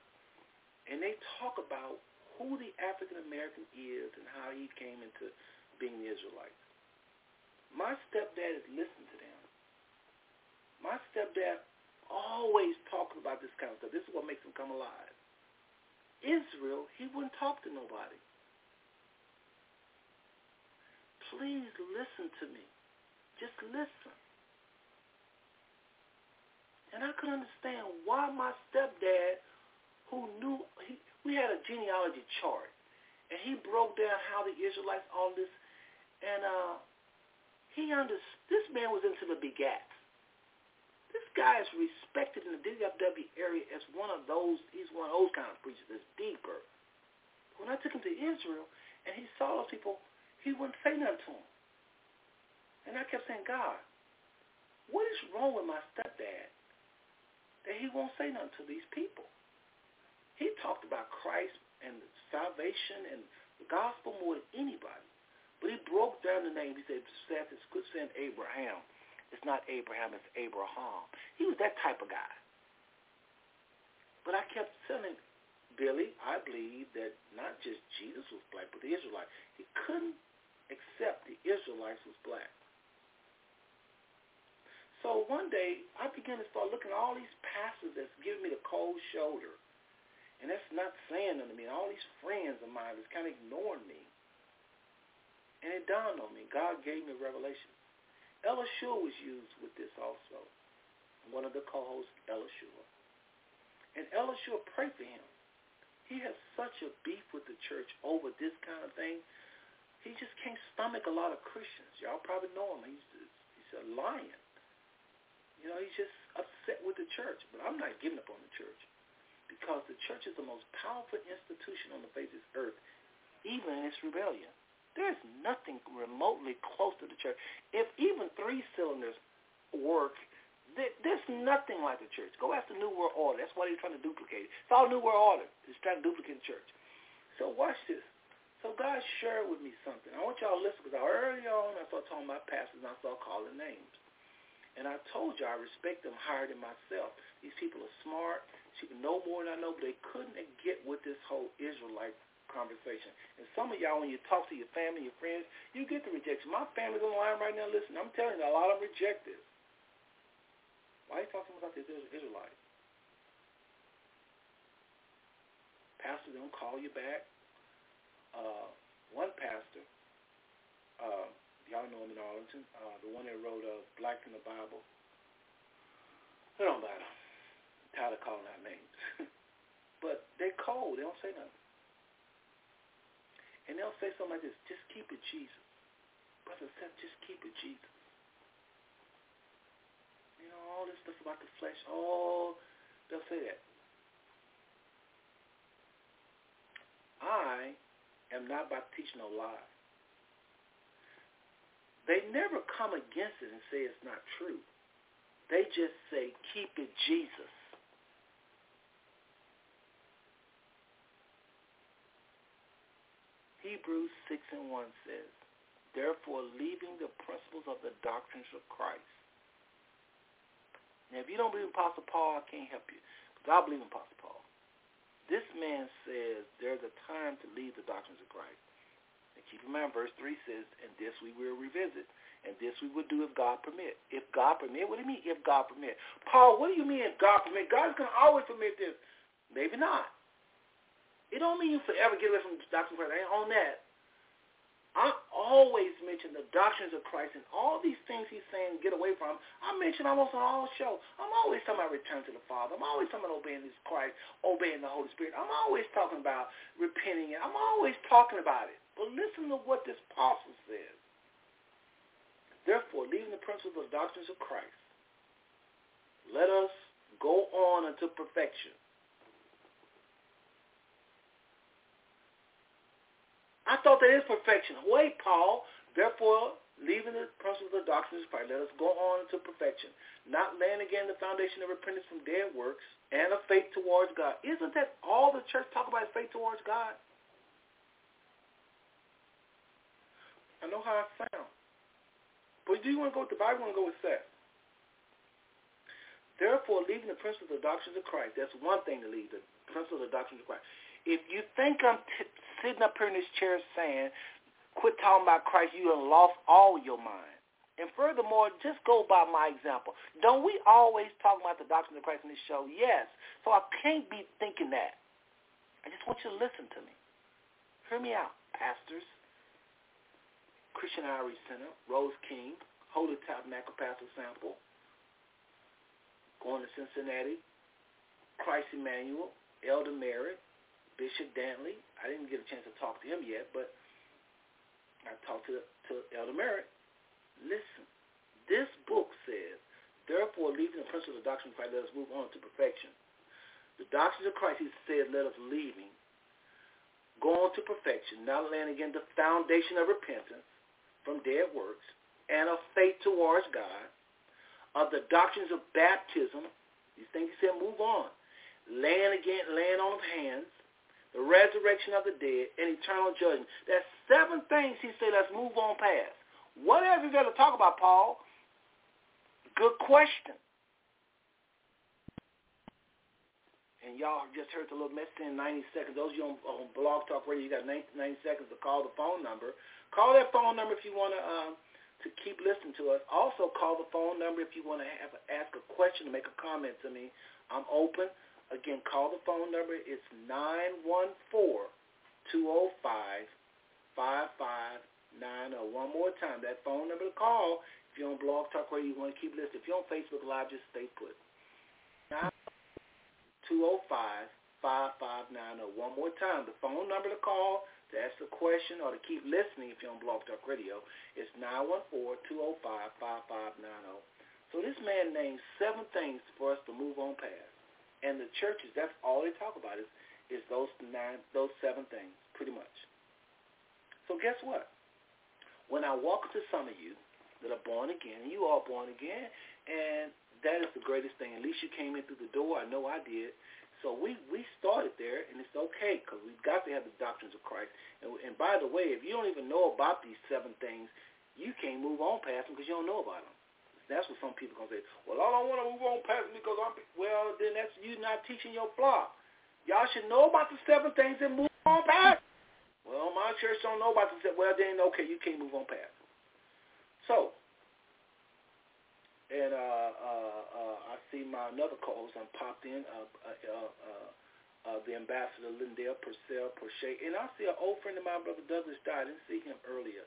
And they talk about who the African American is and how he came into being the Israelite. My stepdad is listening to them. My stepdad always talks about this kind of stuff. This is what makes him come alive. Israel, he wouldn't talk to nobody. Please listen to me. Just listen. And I could understand why my stepdad, who knew, he, we had a genealogy chart, and he broke down how the Israelites, all this, and uh, he understood. This man was into the begats. Guy is respected in the DFW area as one of those, he's one of those kind of preachers that's deeper. When I took him to Israel and he saw those people, he wouldn't say nothing to them. And I kept saying, God, what is wrong with my stepdad that he won't say nothing to these people? He talked about Christ and salvation and the gospel more than anybody. But he broke down the name. He said, Seth is good saying Abraham. It's not Abraham, it's Abraham. He was that type of guy. But I kept telling Billy, I believe that not just Jesus was black, but the Israelites. He couldn't accept the Israelites was black. So one day, I began to start looking at all these pastors that's giving me the cold shoulder. And that's not saying nothing to me. All these friends of mine that's kind of ignoring me. And it dawned on me. God gave me a revelation. Ella Shore was used with this also. One of the co-hosts, Ella Shore. And Ella Shore prayed for him. He has such a beef with the church over this kind of thing. He just can't stomach a lot of Christians. Y'all probably know him. He's he's a lion. You know, he's just upset with the church. But I'm not giving up on the church because the church is the most powerful institution on the face of this earth, even in its rebellion. There's nothing remotely close to the church. If even three cylinders work, there's nothing like the church. Go after New World Order. That's why they're trying to duplicate it. It's all New World Order. It's trying to duplicate the church. So watch this. So God shared with me something. I want y'all to listen because early on I started talking about pastors and I started calling names. And I told you I respect them higher than myself. These people are smart. She know more than I know, but they couldn't get with this whole Israelite conversation. And some of y'all, when you talk to your family, your friends, you get the rejection. My family's on the line right now. Listen, I'm telling you, a lot of them reject this. Why are you talking about this Israelite? Pastor don't call you back. Uh, one pastor, uh, y'all know him in Arlington, uh, the one that wrote uh, Black in the Bible. It don't matter. I'm tired of calling out names. *laughs* but they're cold. They don't say nothing. And they'll say something like this, just keep it Jesus. Brother Seth, just keep it Jesus. You know, all this stuff about the flesh, all, they'll say that. I am not about to teach no lie. They never come against it and say it's not true. They just say, keep it Jesus. Hebrews 6 and 1 says, Therefore, leaving the principles of the doctrines of Christ. Now, if you don't believe Apostle Paul, I can't help you. Because I believe in Apostle Paul. This man says there's a time to leave the doctrines of Christ. And keep in mind, verse 3 says, and this we will revisit. And this we will do if God permit. If God permit? What do you mean if God permit? Paul, what do you mean if God permit? God's going to always permit this. Maybe not. It don't mean you forever get away from the doctrine of Christ. I ain't on that. I always mention the doctrines of Christ and all these things he's saying get away from. I mention almost on all show. I'm always talking about return to the Father. I'm always talking about obeying this Christ, obeying the Holy Spirit. I'm always talking about repenting. I'm always talking about it. But listen to what this apostle says. Therefore, leaving the principles of doctrines of Christ, let us go on unto perfection I thought that is perfection. Wait, Paul. Therefore, leaving the principles of the doctrines of Christ, let us go on to perfection, not laying again the foundation of repentance from dead works and of faith towards God. Isn't that all the church talk about is faith towards God? I know how I sound. But do you want to go with the Bible? want to go with Seth? Therefore, leaving the principles of doctrines of Christ, that's one thing to leave, the principles of doctrines of Christ. If you think I'm t- sitting up here in this chair saying, quit talking about Christ, you have lost all your mind. And furthermore, just go by my example. Don't we always talk about the doctrine of Christ in this show? Yes. So I can't be thinking that. I just want you to listen to me. Hear me out, pastors. Christian Outreach Center, Rose King, Holy Tabernacle Pastor Sample, going to Cincinnati, Christ Emmanuel, Elder Merritt, Bishop Dantley. I didn't get a chance to talk to him yet, but I talked to, to Elder Merritt. Listen, this book says Therefore, leaving the principles of doctrine of Christ, let us move on to perfection. The doctrines of Christ, he said, let us leaving, go on to perfection, not laying again the foundation of repentance from dead works and of faith towards God, of the doctrines of baptism. These things he said, move on. Laying again, laying on of hands, the resurrection of the dead, and eternal judgment. That's seven things he said, let's move on past. What else is there to talk about, Paul? Good question. And y'all just heard the little message in 90 seconds. Those of you on, on Blog Talk Radio, you got 90, 90 seconds to call the phone number. Call that phone number if you want to um, to keep listening to us. Also, call the phone number if you want to have ask a question or make a comment to me. I'm open. Again, call the phone number. It's 914-205-5590. One more time, that phone number to call. If you're on Blog Talk Radio, you want to keep listening. If you're on Facebook Live, just stay put. 205-5590. One more time, the phone number to call to ask a question or to keep listening if you're on Blog Talk Radio is 914-205-5590. So this man named seven things for us to move on past. And the churches, that's all they talk about is, is those nine, those seven things, pretty much. So guess what? When I walk to some of you that are born again, you are born again, and that is the greatest thing. At least you came in through the door. I know I did. So we, we started there, and it's okay because we've got to have the doctrines of Christ. And, and by the way, if you don't even know about these seven things, you can't move on past them because you don't know about them. That's what some people to say. Well, I don't want to move on past because I'm, well, then that's you not teaching your flock. Y'all should know about the seven things and move on past. Well, my church don't know about the seven. Well, then, okay, you can't move on past. So, and uh, uh, uh, I see my another co-host on popped in, uh, uh, uh, uh, uh, the ambassador Lindell Purcell Porche, and I see an old friend of mine, brother Douglas Dye. I didn't see him earlier,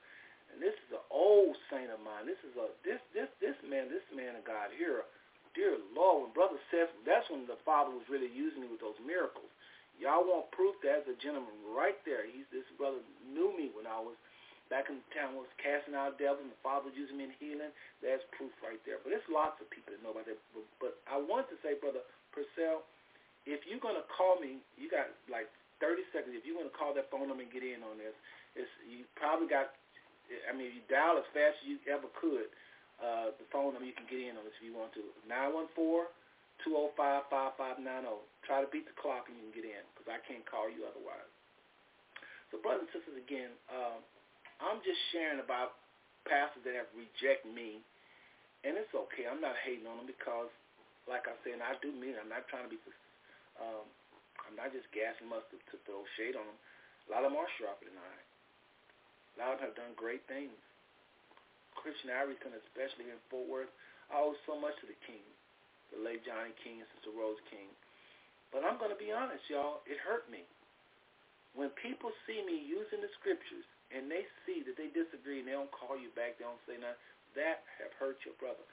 and this is an old saint of mine. This is a this this this man, this man of God here, dear Lord. When brother Seth, that's when the Father was really using me with those miracles. Y'all want proof? There's a gentleman right there. He's this brother knew me when I was back in town was casting out devils and the Father using me in healing. There's proof right there. But there's lots of people that know about that. But, but I want to say, Brother Purcell, if you're going to call me, you got like 30 seconds. If you want to call that phone number and get in on this, it's, you probably got, I mean, if you dial as fast as you ever could, uh, the phone number you can get in on this if you want to. 914-205-5590. Try to beat the clock and you can get in because I can't call you otherwise. So brothers and sisters, again, um, I'm just sharing about pastors that have rejected me, and it's okay. I'm not hating on them because, like I said, and I do mean it. I'm not trying to be, um, I'm not just gassing them up to, to throw shade on them. A lot of them are sharper than I. Them have done great things. Christian Iverson, especially in Fort Worth, I owe so much to the King, the late Johnny King and Sister Rose King. But I'm going to be honest, y'all, it hurt me. When people see me using the scriptures and they see that they disagree and they don't call you back, they don't say nothing, that have hurt your brother.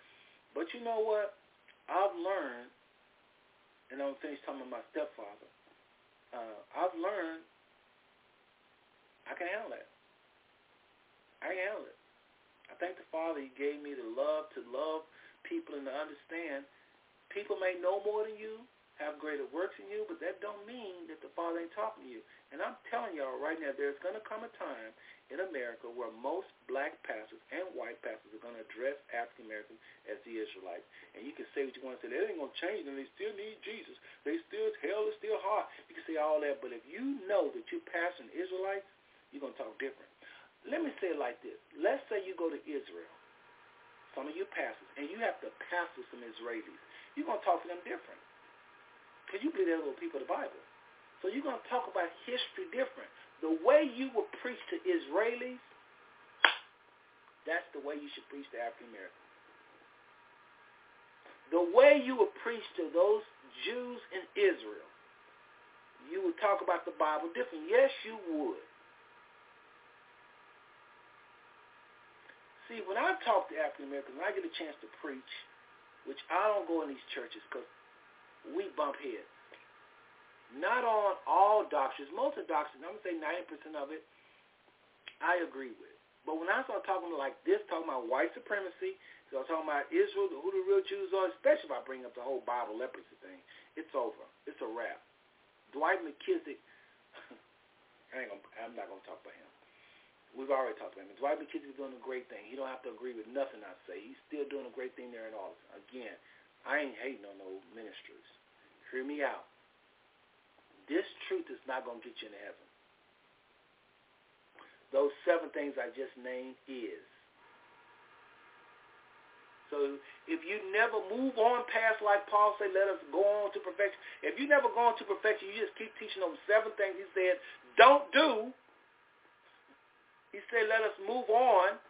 But you know what? I've learned, and I'm finished talking about my stepfather, uh, I've learned I can handle that. I can it. I thank the Father He gave me the love to love people and to understand people may know more than you, have greater works than you, but that don't mean that the Father ain't talking to you. And I'm telling y'all right now, there's going to come a time in America where most black pastors and white pastors are going to address African Americans as the Israelites. And you can say what you want to say. They ain't going to change them. They still need Jesus. They still, hell is still hot. You can say all that. But if you know that you're pastoring Israelites, you're going to talk different. Let me say it like this. Let's say you go to Israel, some of you pastors, and you have to pastor some Israelis. You're going to talk to them different. Because you believe they're little people of the Bible. So you're going to talk about history different. The way you would preach to Israelis, that's the way you should preach to African Americans. The way you would preach to those Jews in Israel, you would talk about the Bible different. Yes, you would. See, when I talk to African Americans, when I get a chance to preach, which I don't go in these churches because we bump heads. Not on all doctrines. Most of doctrines, I'm going to say 90% of it, I agree with. But when I start talking like this, talking about white supremacy, so I'm talking about Israel, who the real Jews are, especially if I bring up the whole Bible leprosy thing, it's over. It's a wrap. Dwight McKissic, *laughs* I ain't gonna, I'm not going to talk about him. We've already talked about him. Dwight McKissic is doing a great thing. He don't have to agree with nothing I say. He's still doing a great thing there in Austin. Again, I ain't hating on no ministers. Hear me out. This truth is not going to get you into heaven. Those seven things I just named is so if you never move on past, like Paul said, let us go on to perfection. If you never go on to perfection, you just keep teaching them seven things he said, don't do. He said, let us move on.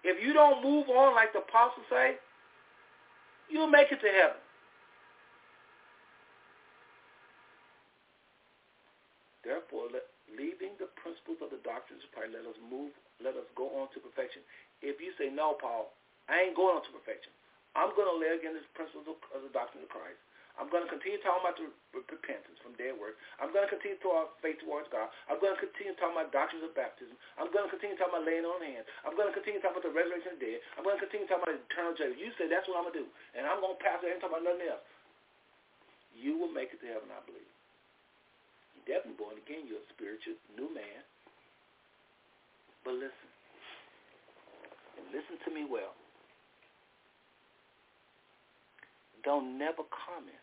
If you don't move on like the apostles say, you'll make it to heaven. Therefore, let, leaving the principles of the doctrines of Christ, let us move, let us go on to perfection. If you say, no, Paul, I ain't going on to perfection. I'm going to lay against the principles of the doctrine of Christ. I'm going to continue talking about the repentance from dead works. I'm going to continue to talk about faith towards God. I'm going to continue talking about doctrines of baptism. I'm going to continue talking about laying on hands. I'm going to continue talking about the resurrection of the dead. I'm going to continue talking about eternal judgment. You say that's what I'm going to do. And I'm going to pass it and talk about nothing else. You will make it to heaven, I believe. You're definitely born again. You're a spiritual new man. But listen. And listen to me well. don't never comment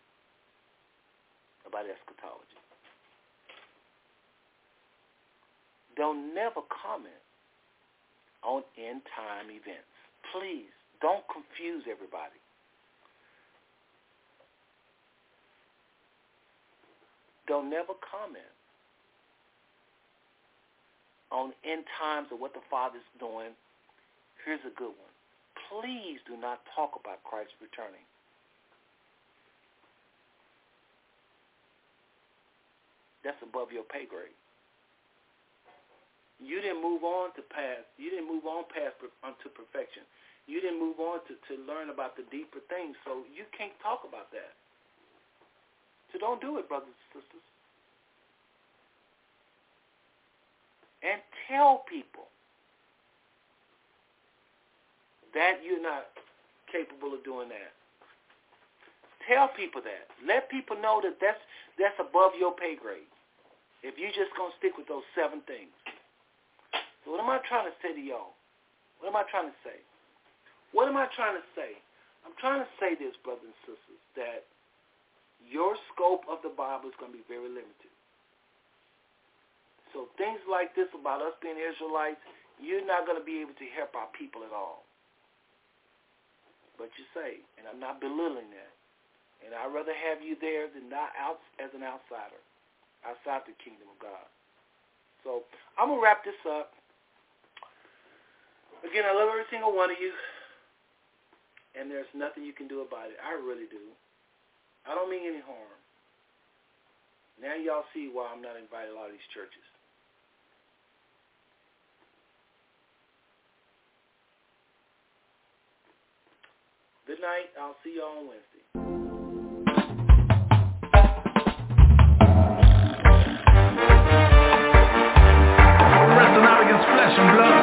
about eschatology. Don't never comment on end time events. Please don't confuse everybody. Don't never comment on end times or what the Father's doing. Here's a good one. Please do not talk about Christ returning. That's above your pay grade. You didn't move on to past. You didn't move on past unto perfection. You didn't move on to, to learn about the deeper things, so you can't talk about that. So don't do it, brothers and sisters. And tell people that you're not capable of doing that. Tell people that. Let people know that that's that's above your pay grade if you're just going to stick with those seven things. So what am I trying to say to y'all? What am I trying to say? What am I trying to say? I'm trying to say this, brothers and sisters, that your scope of the Bible is going to be very limited. So things like this about us being Israelites, you're not going to be able to help our people at all. But you say, and I'm not belittling that, and I'd rather have you there than not out as an outsider outside the kingdom of God. So I'm going to wrap this up. Again, I love every single one of you, and there's nothing you can do about it. I really do. I don't mean any harm. Now y'all see why I'm not invited to a lot of these churches. Good night. I'll see y'all on Wednesday. And blood,